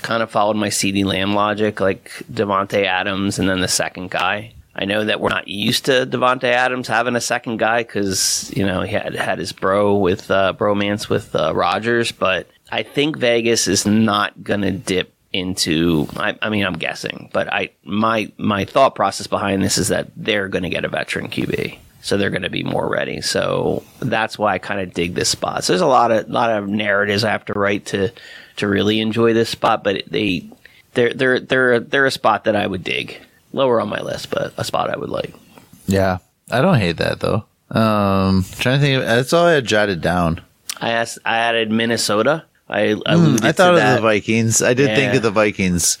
Kind of followed my CeeDee Lamb logic, like Davante Adams, and then the second guy. I know that we're not used to Davante Adams having a second guy because you know he had had his bro with uh, bromance with uh, Rodgers, but I think Vegas is not gonna dip into. I, I mean, I'm guessing, but I my my thought process behind this is that they're gonna get a veteran QB so they're going to be more ready. So that's why I kind of dig this spot. So there's a lot of lot of narratives I have to write to to really enjoy this spot, but they they're they're they're they're a spot that I would dig. Lower on my list, but a spot I would like. yeah, I don't hate that though. Um, trying to think, of, that's all I had jotted down. I asked I added Minnesota. I I, alluded I thought of that. the Vikings. I did think of the Vikings.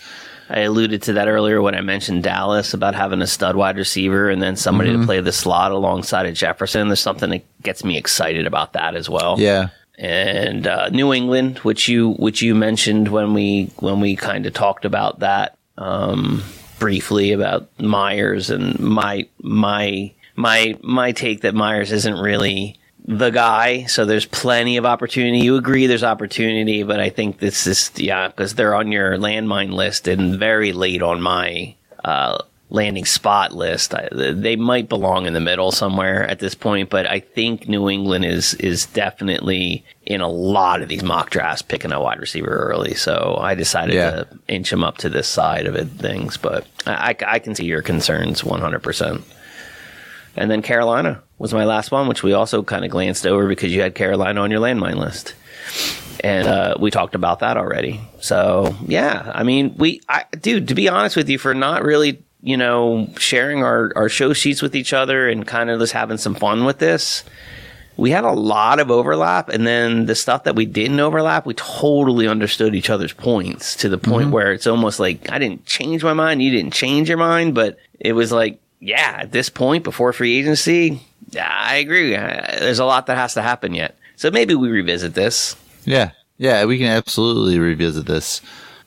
I alluded to that earlier when I mentioned Dallas about having a stud wide receiver and then somebody Mm-hmm. to play the slot alongside of Jefferson. There's something that gets me excited about that as well. Yeah, and uh, New England, which you which you mentioned when we when we kind of talked about that um, briefly about Meyers and my my my my take that Meyers isn't really the guy, so there's plenty of opportunity. You agree there's opportunity, but I think this is yeah because they're on your landmine list and very late on my uh, landing spot list. I, they might belong in the middle somewhere at this point, but I think New England is is definitely in a lot of these mock drafts picking a wide receiver early. So I decided Yeah. to inch them up to this side of it things, but I, I, can see your concerns 100. percent and then Carolina was my last one, which we also kind of glanced over because you had Carolina on your landmine list. And uh, we talked about that already. So, yeah, I mean, we, I, dude, to be honest with you, for not really, you know, sharing our, our show sheets with each other and kind of just having some fun with this, we had a lot of overlap. And then the stuff that we didn't overlap, we totally understood each other's points to the point mm-hmm. where it's almost like I didn't change my mind, you didn't change your mind, but it was like, yeah, at this point before free agency, I agree. There's a lot that has to happen yet. So maybe we revisit this. Yeah. Yeah, we can absolutely revisit this.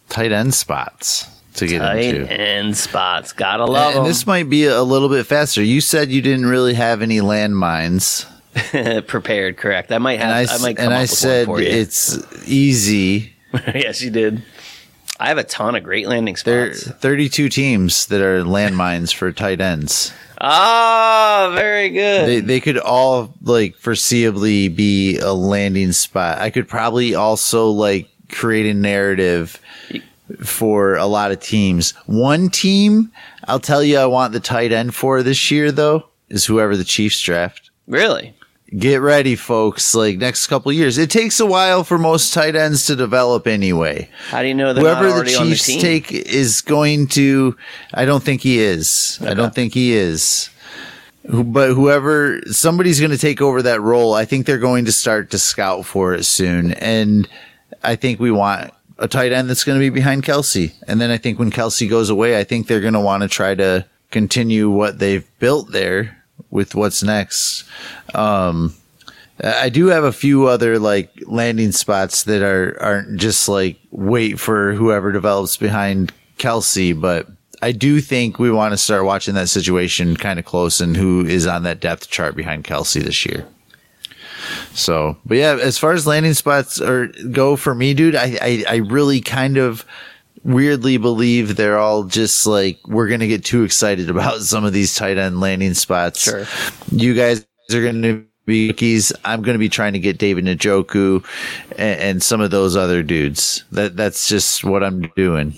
Tight end spots to get Tight into. end spots. Gotta love And them. this might be a little bit faster. You said you didn't really have any landmines. Prepared, correct. I might have. And I, I, might come and up I with one said it's easy. yes, you did. I have a ton of great landing There are spots. 32 teams that are landmines for tight ends. Ah, very good. They, they could all like foreseeably be a landing spot. I could probably also like create a narrative for a lot of teams. One team, I'll tell you, I want the tight end for this year though, is whoever the Chiefs draft. really? Get ready, folks. Like next couple years, it takes a while for most tight ends to develop anyway. How do you know Whoever the on the Chiefs take is going to. I don't think he is. I don't think he is. But whoever somebody's going to take over that role, I think they're going to start to scout for it soon, and I think we want a tight end that's going to be behind Kelce. And then I think when Kelce goes away, I think they're going to want to try to continue what they've built there with what's next. Um, I do have a few other like landing spots that are aren't just like wait for whoever develops behind Kelce, but I do think we want to start watching that situation kind of close and who is on that depth chart behind Kelce this year. So, but yeah, as far as landing spots are go for me, dude, I, I, I really kind of weirdly believe they're all just like we're gonna get too excited about some of these tight end landing spots. Sure. You guys are gonna be rookies. I'm gonna be trying to get David Njoku and, and some of those other dudes. That that's just what I'm doing.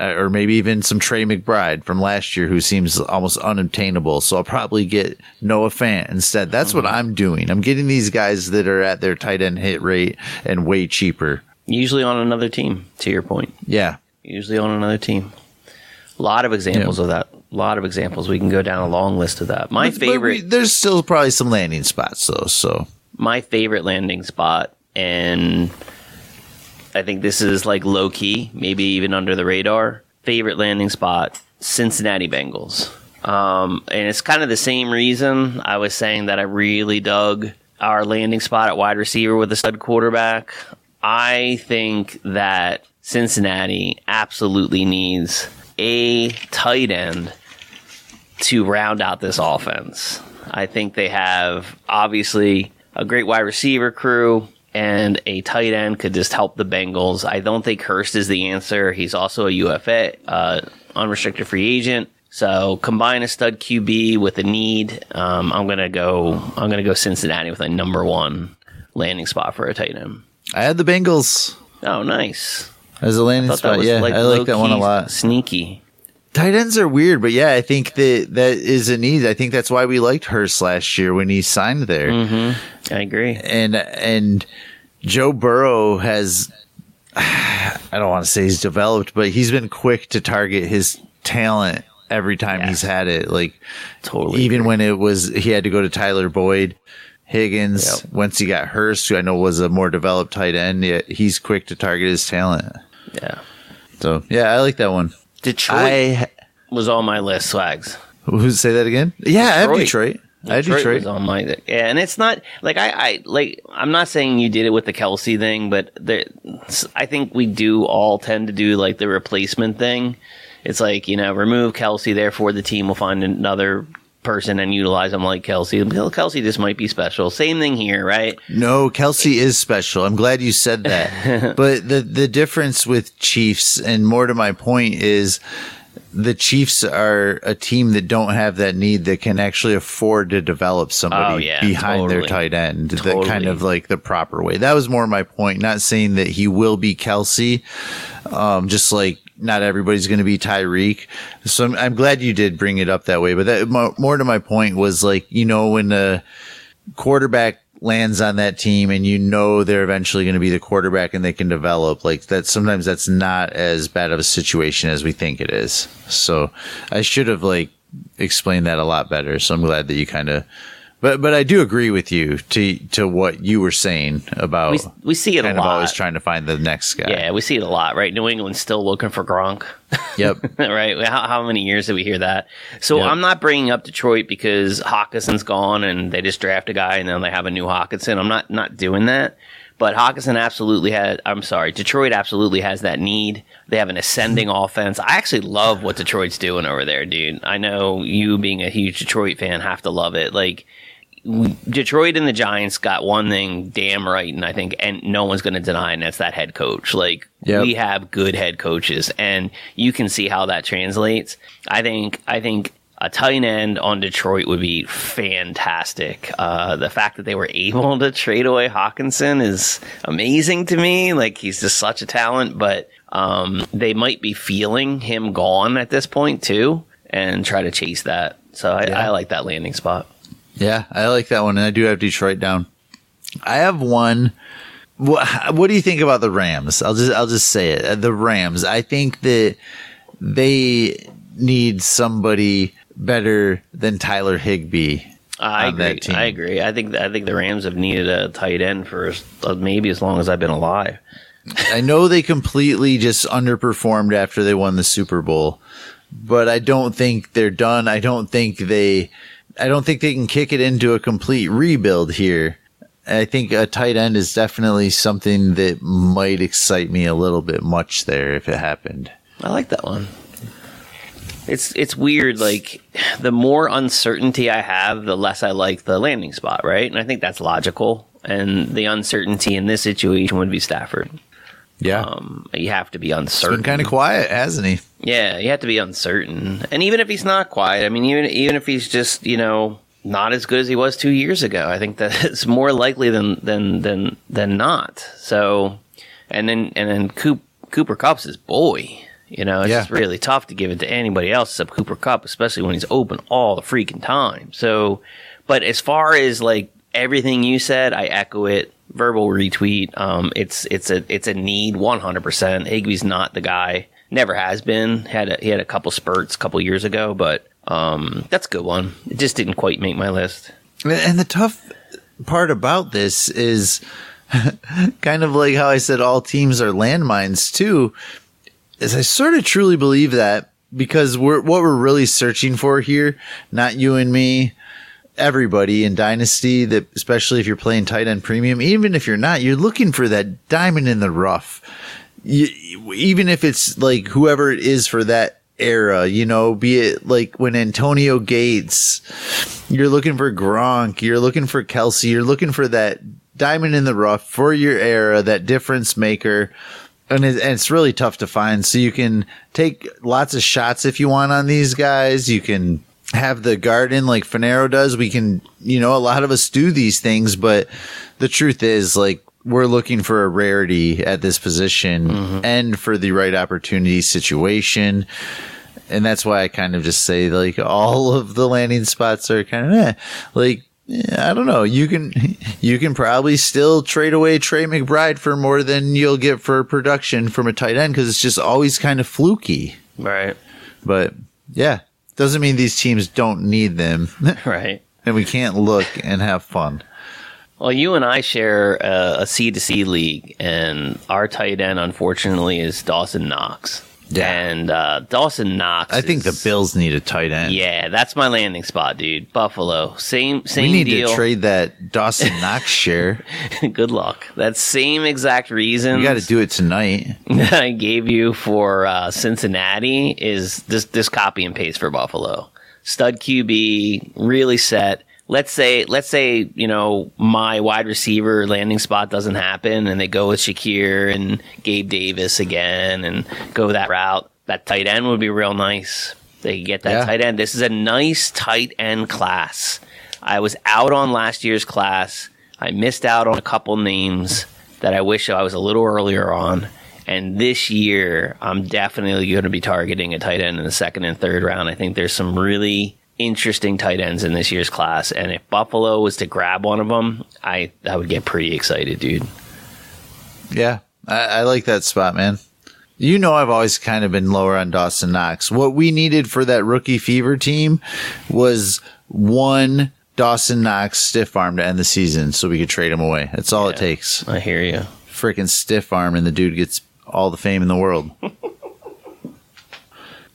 Uh, or maybe even some Trey McBride from last year who seems almost unobtainable. So I'll probably get Noah Fant instead. That's what I'm doing. I'm getting these guys that are at their tight end hit rate and way cheaper. Usually on another team. To your point, Yeah. usually on another team. A lot of examples of that. A lot of examples. We can go down a long list of that. My But- but favorite. we- there's still probably some landing spots though. So my favorite landing spot, and I think this is like low key, maybe even under the radar. Favorite landing spot: Cincinnati Bengals. Um, and it's kind of the same reason I was saying that I really dug our landing spot at wide receiver with a stud quarterback. I think that Cincinnati absolutely needs a tight end to round out this offense. I think they have obviously a great wide receiver crew and a tight end could just help the Bengals. I don't think Hurst is the answer. He's also a UFA, uh, unrestricted free agent. So combine a stud QB with a need. Um, I'm gonna go. I'm gonna go Cincinnati with a number one landing spot for a tight end. I had the Bengals Oh, nice. as a landing spot. Yeah, like I like that one a lot. Sneaky. Tight ends are weird, but yeah, I think that that is a need. I think that's why we liked Hurst last year when he signed there. Mm-hmm. I agree. and and Joe Burrow has I don't want to say he's developed, but he's been quick to target his talent every time he's had it. Like Totally. even when it was he had to go to Tyler Boyd, Higgins. Yep. Once he got Hurst, who I know was a more developed tight end, yeah, he's quick to target his talent. Yeah. So yeah, I like that one. Detroit I was on my list. Swags. who say that again? Yeah, I have Detroit. Detroit. I have Detroit. was on my yeah, and it's not like I, I like I'm not saying you did it with the Kelce thing, but there, I think we do all tend to do like the replacement thing. It's like you know remove Kelce, therefore the team will find another person and utilize him like Kelce. Kelce just might be special. Same thing here, right? No, Kelce is special. I'm glad you said that. but the the difference with Chiefs, and more to my point, is the Chiefs are a team that don't have that need that can actually afford to develop somebody Oh, yeah, behind their tight end Totally. kind of like the proper way. That was more my point. Not saying that he will be Kelce, um, just like not everybody's going to be Tyreek. So I'm, I'm glad you did bring it up that way. But that more to my point was like you know when the quarterback lands on that team and you know they're eventually going to be the quarterback and they can develop like that sometimes that's not as bad of a situation as we think it is. So i should have like explained that a lot better so i'm glad that you kind of but but i do agree with you to to what you were saying about We, we see it a kind of lot. always trying to find the next guy yeah, we see it a lot, right? New England's still looking for Gronk. yep right? How, how many years did we hear that? So Yeah. I'm not bringing up Detroit because Hockenson's gone and they just draft a guy and then they have a new Hockenson. I'm not not doing that. But Hockenson absolutely had. I'm sorry, Detroit absolutely has that need. They have an ascending offense. I actually love what Detroit's doing over there, dude. I know you, being a huge Detroit fan, have to love it. Like Detroit and the Giants got one thing damn right, and I think, and no one's going to deny, and that's that head coach. Like Yep. we have good head coaches, and you can see how that translates. I think, I think a tight end on Detroit would be fantastic. Uh, the fact that they were able to trade away Hockenson is amazing to me. Like he's just such a talent, but um, they might be feeling him gone at this point too, and try to chase that. So I, I like that landing spot. Yeah, I like that one, and I do have Detroit down. I have one. What, what do you think about the Rams? I'll just I'll just say it. The Rams. I think that they need somebody better than Tyler Higbee. I on that agree. team. I agree. I think I think the Rams have needed a tight end for uh, maybe as long as I've been alive. I know they completely just underperformed after they won the Super Bowl, but I don't think they're done. I don't think they I don't think they can kick it into a complete rebuild here. I think a tight end is definitely something that might excite me a little bit much there if it happened. I like that one. It's it's weird. Like the more uncertainty I have, the less I like the landing spot, right? And I think that's logical. And the uncertainty in this situation would be Stafford. Yeah. Um, you have to be He's uncertain. been kind of quiet, hasn't he? Yeah, you have to be uncertain. And even if he's not quiet, I mean, even even if he's just you know not as good as he was two years ago, I think that it's more likely than than than than not. So, and then and then Coop, Cooper Kupp's his boy. You know, it's Yeah. just really tough to give it to anybody else except Cooper Kupp, especially when he's open all the freaking time. So, but as far as like everything you said, I echo it. Verbal retweet. Um, it's it's a it's a need one hundred percent. Higbee's not the guy. Never has been. Had a, he had a couple spurts a couple years ago, but um, that's a good one. It just didn't quite make my list. And the tough part about this is kind of like how I said all teams are landmines too. Is I sort of truly believe that because we're what we're really searching for here, not you and me, everybody in Dynasty, that especially if you're playing tight end premium, even if you're not, you're looking for that diamond in the rough. You, even if it's like whoever it is for that era, you know, be it like when Antonio Gates, you're looking for Gronk, you're looking for Kelce, you're looking for that diamond in the rough for your era, that difference maker. And, and it's really tough to find. So you can take lots of shots if you want on these guys. You can have the garden like Fanaro does. We can, you know, a lot of us do these things, but the truth is like we're looking for a rarity at this position and for the right opportunity situation. And that's why I kind of just say like all of the landing spots are kind of eh. like I don't know. You can you can probably still trade away Trey McBride for more than you'll get for production from a tight end because it's just always kind of fluky. Right. But yeah, doesn't mean these teams don't need them, Right. and we can't look and have fun. Well, you and I share a, C to C league, and our tight end, unfortunately, is Dawson Knox. Yeah. And uh, Dawson Knox. I think the Bills need a tight end. Yeah, that's my landing spot, dude. Buffalo. Same same we need deal. to trade that Dawson Knox share. Good luck. That same exact reason We got to do it tonight. that I gave you for uh, Cincinnati is this this copy and paste for Buffalo. stud QB, really set. Let's say, let's say, you know, my wide receiver landing spot doesn't happen, and they go with Shakir and Gabe Davis again, and go that route. That tight end would be real nice. They get that Yeah. tight end. This is a nice tight end class. I was out on last year's class. I missed out on a couple names that I wish I was a little earlier on. And this year, I'm definitely going to be targeting a tight end in the second and third round. I think there's some really interesting tight ends in this year's class. And if Buffalo was to grab one of them, I, I would get pretty excited, dude. Yeah, I, I like that spot, man. You know, I've always kind of been lower on Dawson Knox. What we needed for that rookie fever team was one Dawson Knox stiff arm to end the season so we could trade him away. That's all it takes. I hear you. Freaking stiff arm, and the dude gets all the fame in the world.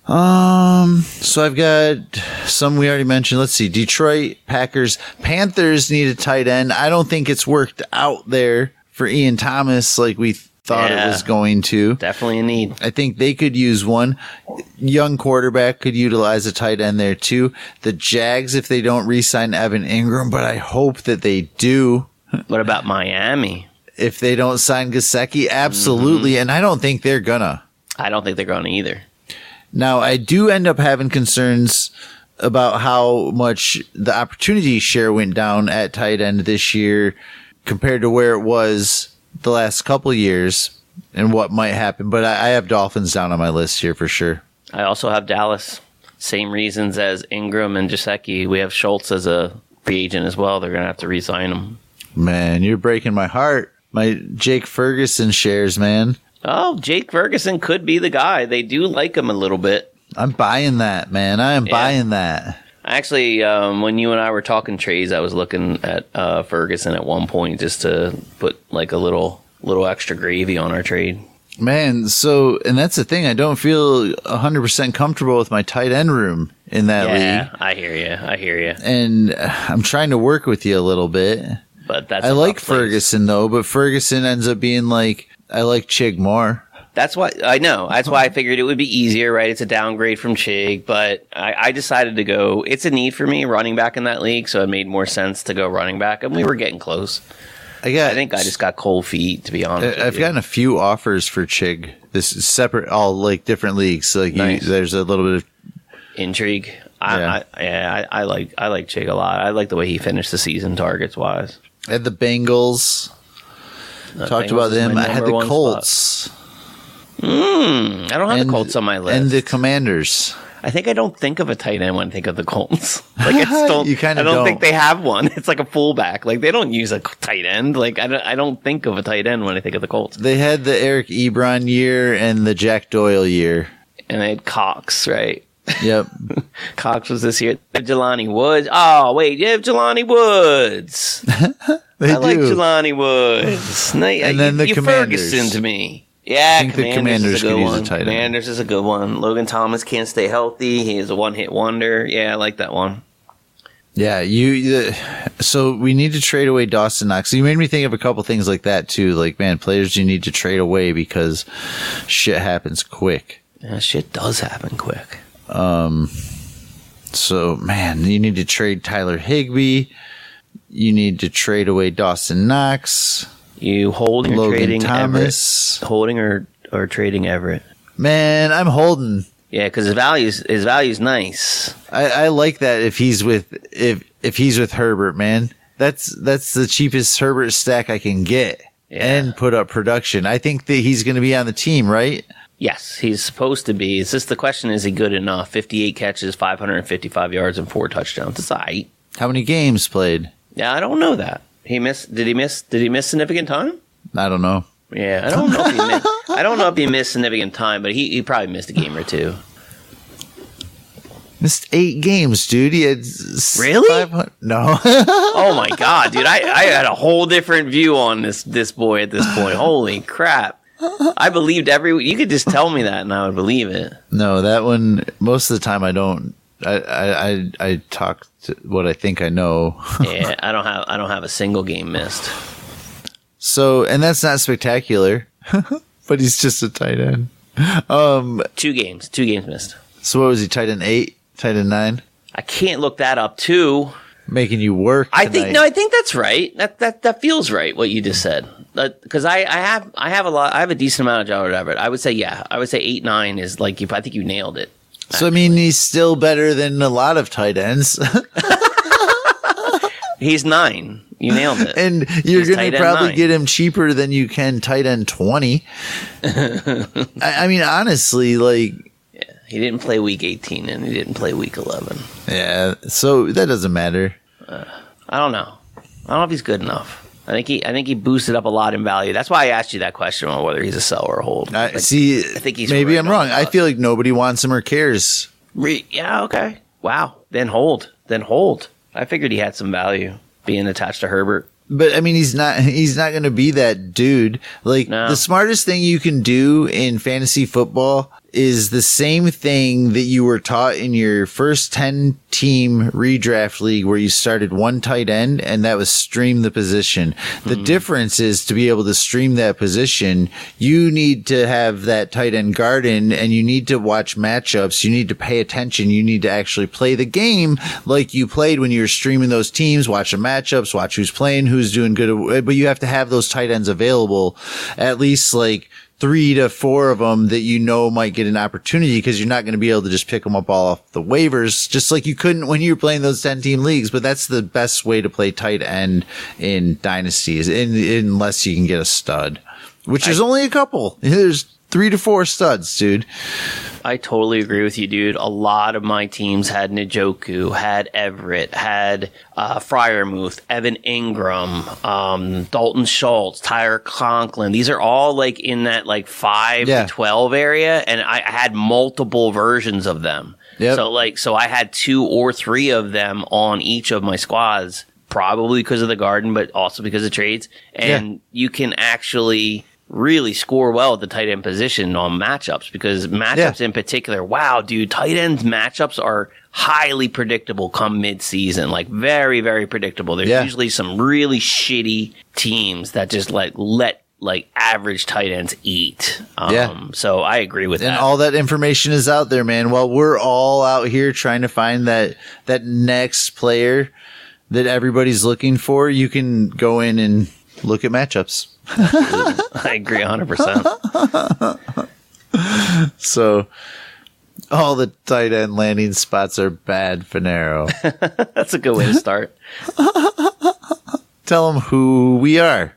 um, so I've got some we already mentioned. Let's see Detroit, Packers, Panthers need a tight end. I don't think it's worked out there for Ian Thomas like we thought Yeah. it was going to. Definitely a need. I think they could use one young quarterback could utilize a tight end there too. The Jags, if they don't re-sign Evan Engram, but I hope that they do. What about Miami? If they don't sign Gesicki, absolutely, and I don't think they're gonna. I don't think they're going to either. Now, I do end up having concerns about how much the opportunity share went down at tight end this year compared to where it was the last couple years and what might happen. But I, I have Dolphins down on my list here for sure. I also have Dallas. Same reasons as Engram and Gesicki. We have Schultz as a free agent as well. They're going to have to re-sign him. Man, you're breaking my heart. My Jake Ferguson shares, man. Oh, Jake Ferguson could be the guy. They do like him a little bit. I'm buying that, man. I am Yeah. buying that. Actually, um, when you and I were talking trades, I was looking at uh, Ferguson at one point just to put like a little little extra gravy on our trade. Man, so, and that's the thing. I don't feel 100% comfortable with my tight end room in that league. yeah, league. I hear you. I hear you. And uh, I'm trying to work with you a little bit. But that's I like. Ferguson, though, but Ferguson ends up being like, I like Chig more. That's why I know. That's why I figured it would be easier, right? It's a downgrade from Chig, but I, I decided to go. It's a need for me running back in that league, so it made more sense to go running back, and we were getting close. I got. I think I just got cold feet, to be honest. I- I've gotten a few offers for Chig. This is separate, all like different leagues. So like you, there's a little bit of intrigue. I, Yeah. I, yeah, I, I like I like Chig a lot. I like the way he finished the season targets wise. Had the Bengals. Talked about them. I had the Colts spot. I don't have the Colts on my list. and the Commanders. I think I don't think of a tight end when I think of the Colts. Like it's don't. You kinda I don't, think don't. think they have one. It's like a fullback. Like they don't use a tight end. Like I don't. I don't think of a tight end when I think of the Colts. They had the Eric Ebron year and the Jack Doyle year. And they had Cox, right? Yep. Cox was this year. Jelani Woods. Oh wait, you have Jelani Woods. They I like do. Jelani Woods. No, And then the you Commanders. Ferguson to me. Yeah, think the Commanders, Commanders is a good a one. end. Commanders is a good one. Logan Thomas can't stay healthy. He is a one-hit wonder. Yeah, I like that one. Yeah, you. Uh, so we need to trade away Dawson Knox. You made me think of a couple things like that too. Like, man, players you need to trade away because shit happens quick. Yeah, shit does happen quick. Um, so, man, you need to trade Tyler Higbee. You need to trade away Dawson Knox, You holding or Logan trading Thomas. Everett? Holding or or trading Everett? Man, I'm holding. Yeah, because his values his value's nice. I, I like that if he's with if if he's with Herbert, man. That's that's the cheapest Herbert stack I can get Yeah. and put up production. I think that he's going to be on the team, right? Yes, he's supposed to be. It's just the question: Is he good enough? Fifty-eight catches, five hundred and fifty-five yards, and four touchdowns. It's aight. How many games played? Yeah, I don't know that. He missed. Did he miss? Did he miss significant time? I don't know. Yeah, I don't know if he missed. I don't know if he missed significant time, but he, he probably missed a game or two. Missed eight games, dude. He had Really? No. Oh my god, dude! I, I had a whole different view on this this boy at this point. Holy crap! I believed every. You could just tell me that, and I would believe it. no, that one. Most of the time, I don't. I I I, I talk to what I think I know. Yeah, I don't have I don't have a single game missed. So, and that's not spectacular, but he's just a tight end. Um. Two games, two games missed. So what was he? Tight end eight, tight end nine. I can't look that up too. Making you work. I think no, I think that's right. That that that feels right. What you just said, because I I have I have a lot. I have a decent amount of Gerald Everett. I would say yeah. I would say eight nine is like if I think you nailed it. So I mean, he's still better than a lot of tight ends, He's nine. You nailed it. and you're He's gonna probably nine. get him cheaper than you can tight end twenty. I, I mean, honestly, like, yeah, he didn't play week eighteen and he didn't play week eleven. yeah. So that doesn't matter. Uh, I don't know. I don't know if he's good enough. I think he I think he boosted up a lot in value. That's why I asked you that question on whether he's a sell or a hold. I Like, see. I think he's maybe right I'm wrong. I feel like nobody wants him or cares. Re- yeah, okay. Wow. Then hold. Then hold. I figured he had some value being attached to Herbert. But I mean, he's not. He's not going to be that dude. Like No. the smartest thing you can do in fantasy football is the same thing that you were taught in your first ten team redraft league, where you started one tight end, and that was stream the position. The hmm. difference is to be able to stream that position, you need to have that tight end garden, and you need to watch matchups. You need to pay attention. You need to actually play the game like you played when you were streaming those teams, watch the matchups, watch who's playing, who's doing good. But you have to have those tight ends available, at least like three to four of them that you know might get an opportunity because you're not going to be able to just pick them up all off the waivers, just like you couldn't when you were playing those 10 team leagues. But that's the best way to play tight end in dynasties, in, unless you can get a stud, which is only a couple. There's three to four studs, dude. I totally agree with you, dude. A lot of my teams had Njoku, had Everett, had uh, Freiermuth, Evan Engram, um, Dalton Schultz, Tyre Conklin. These are all like in that like five Yeah. to twelve area, and I, had multiple versions of them. Yep. So like, so I had two or three of them on each of my squads, probably because of the garden, but also because of trades. And you can actually really score well at the tight end position on matchups because matchups in particular, wow, dude, tight ends matchups are highly predictable come mid-season, like very, very predictable. There's Yeah. usually some really shitty teams that just like let like average tight ends eat. Um, Yeah. So I agree with and that. And all that information is out there, man. While we're all out here trying to find that that next player that everybody's looking for, you can go in and look at matchups. I agree 100%. So all the tight end landing spots are bad, Fanaro. That's a good way to start. Tell them who we are.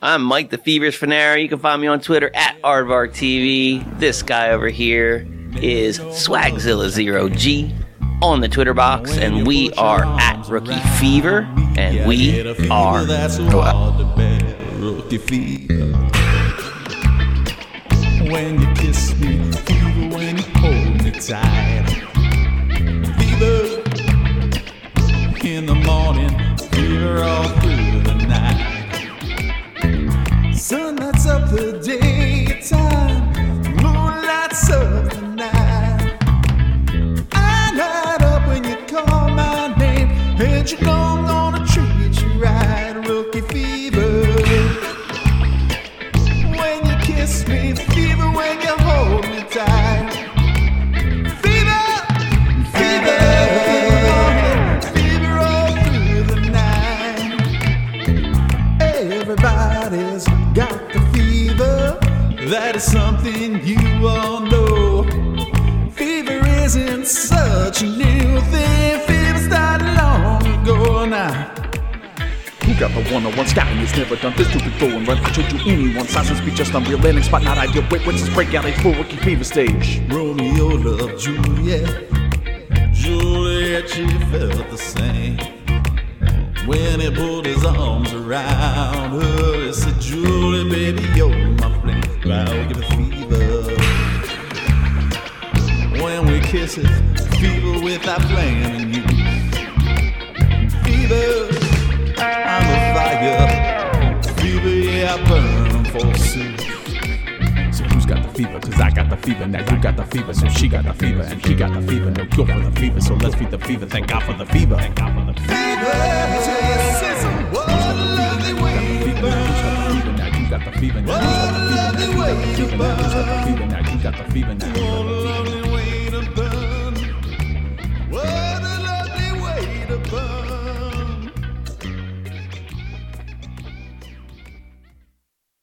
I'm Mike the Feverish Fanaro. You can find me on Twitter at Aardvark TV. This guy over here is Swagzilla0G on the Twitter box, and we are at Rookie Fever, and we are. Rookie fever. When you kiss me, fever when you hold me tight. Fever in the morning, the one on one scouting has never done this to before and run out to anyone. Silence be just unreal, landing spot not ideal. Wait, when's this breakout age full rookie fever stage? Romeo loved Juliet. Juliet, she felt the same. When he put his arms around her, he said, Julie, baby, you're my flame. I'll give it fever. When we kiss it, fever without flaming you. Fever, a. Fever, yeah, I burn forsooth. So who's got the fever? Cause I got the fever. Now you got the fever. So she got the fever. And he got the fever. No cure for the fever. So let's beat the fever. Thank God for the fever. Thank God for the fever. Now you got the fever. Now you got the fever. Now you got the fever. Now you got the fever. Now you got the fever. Now you got the fever.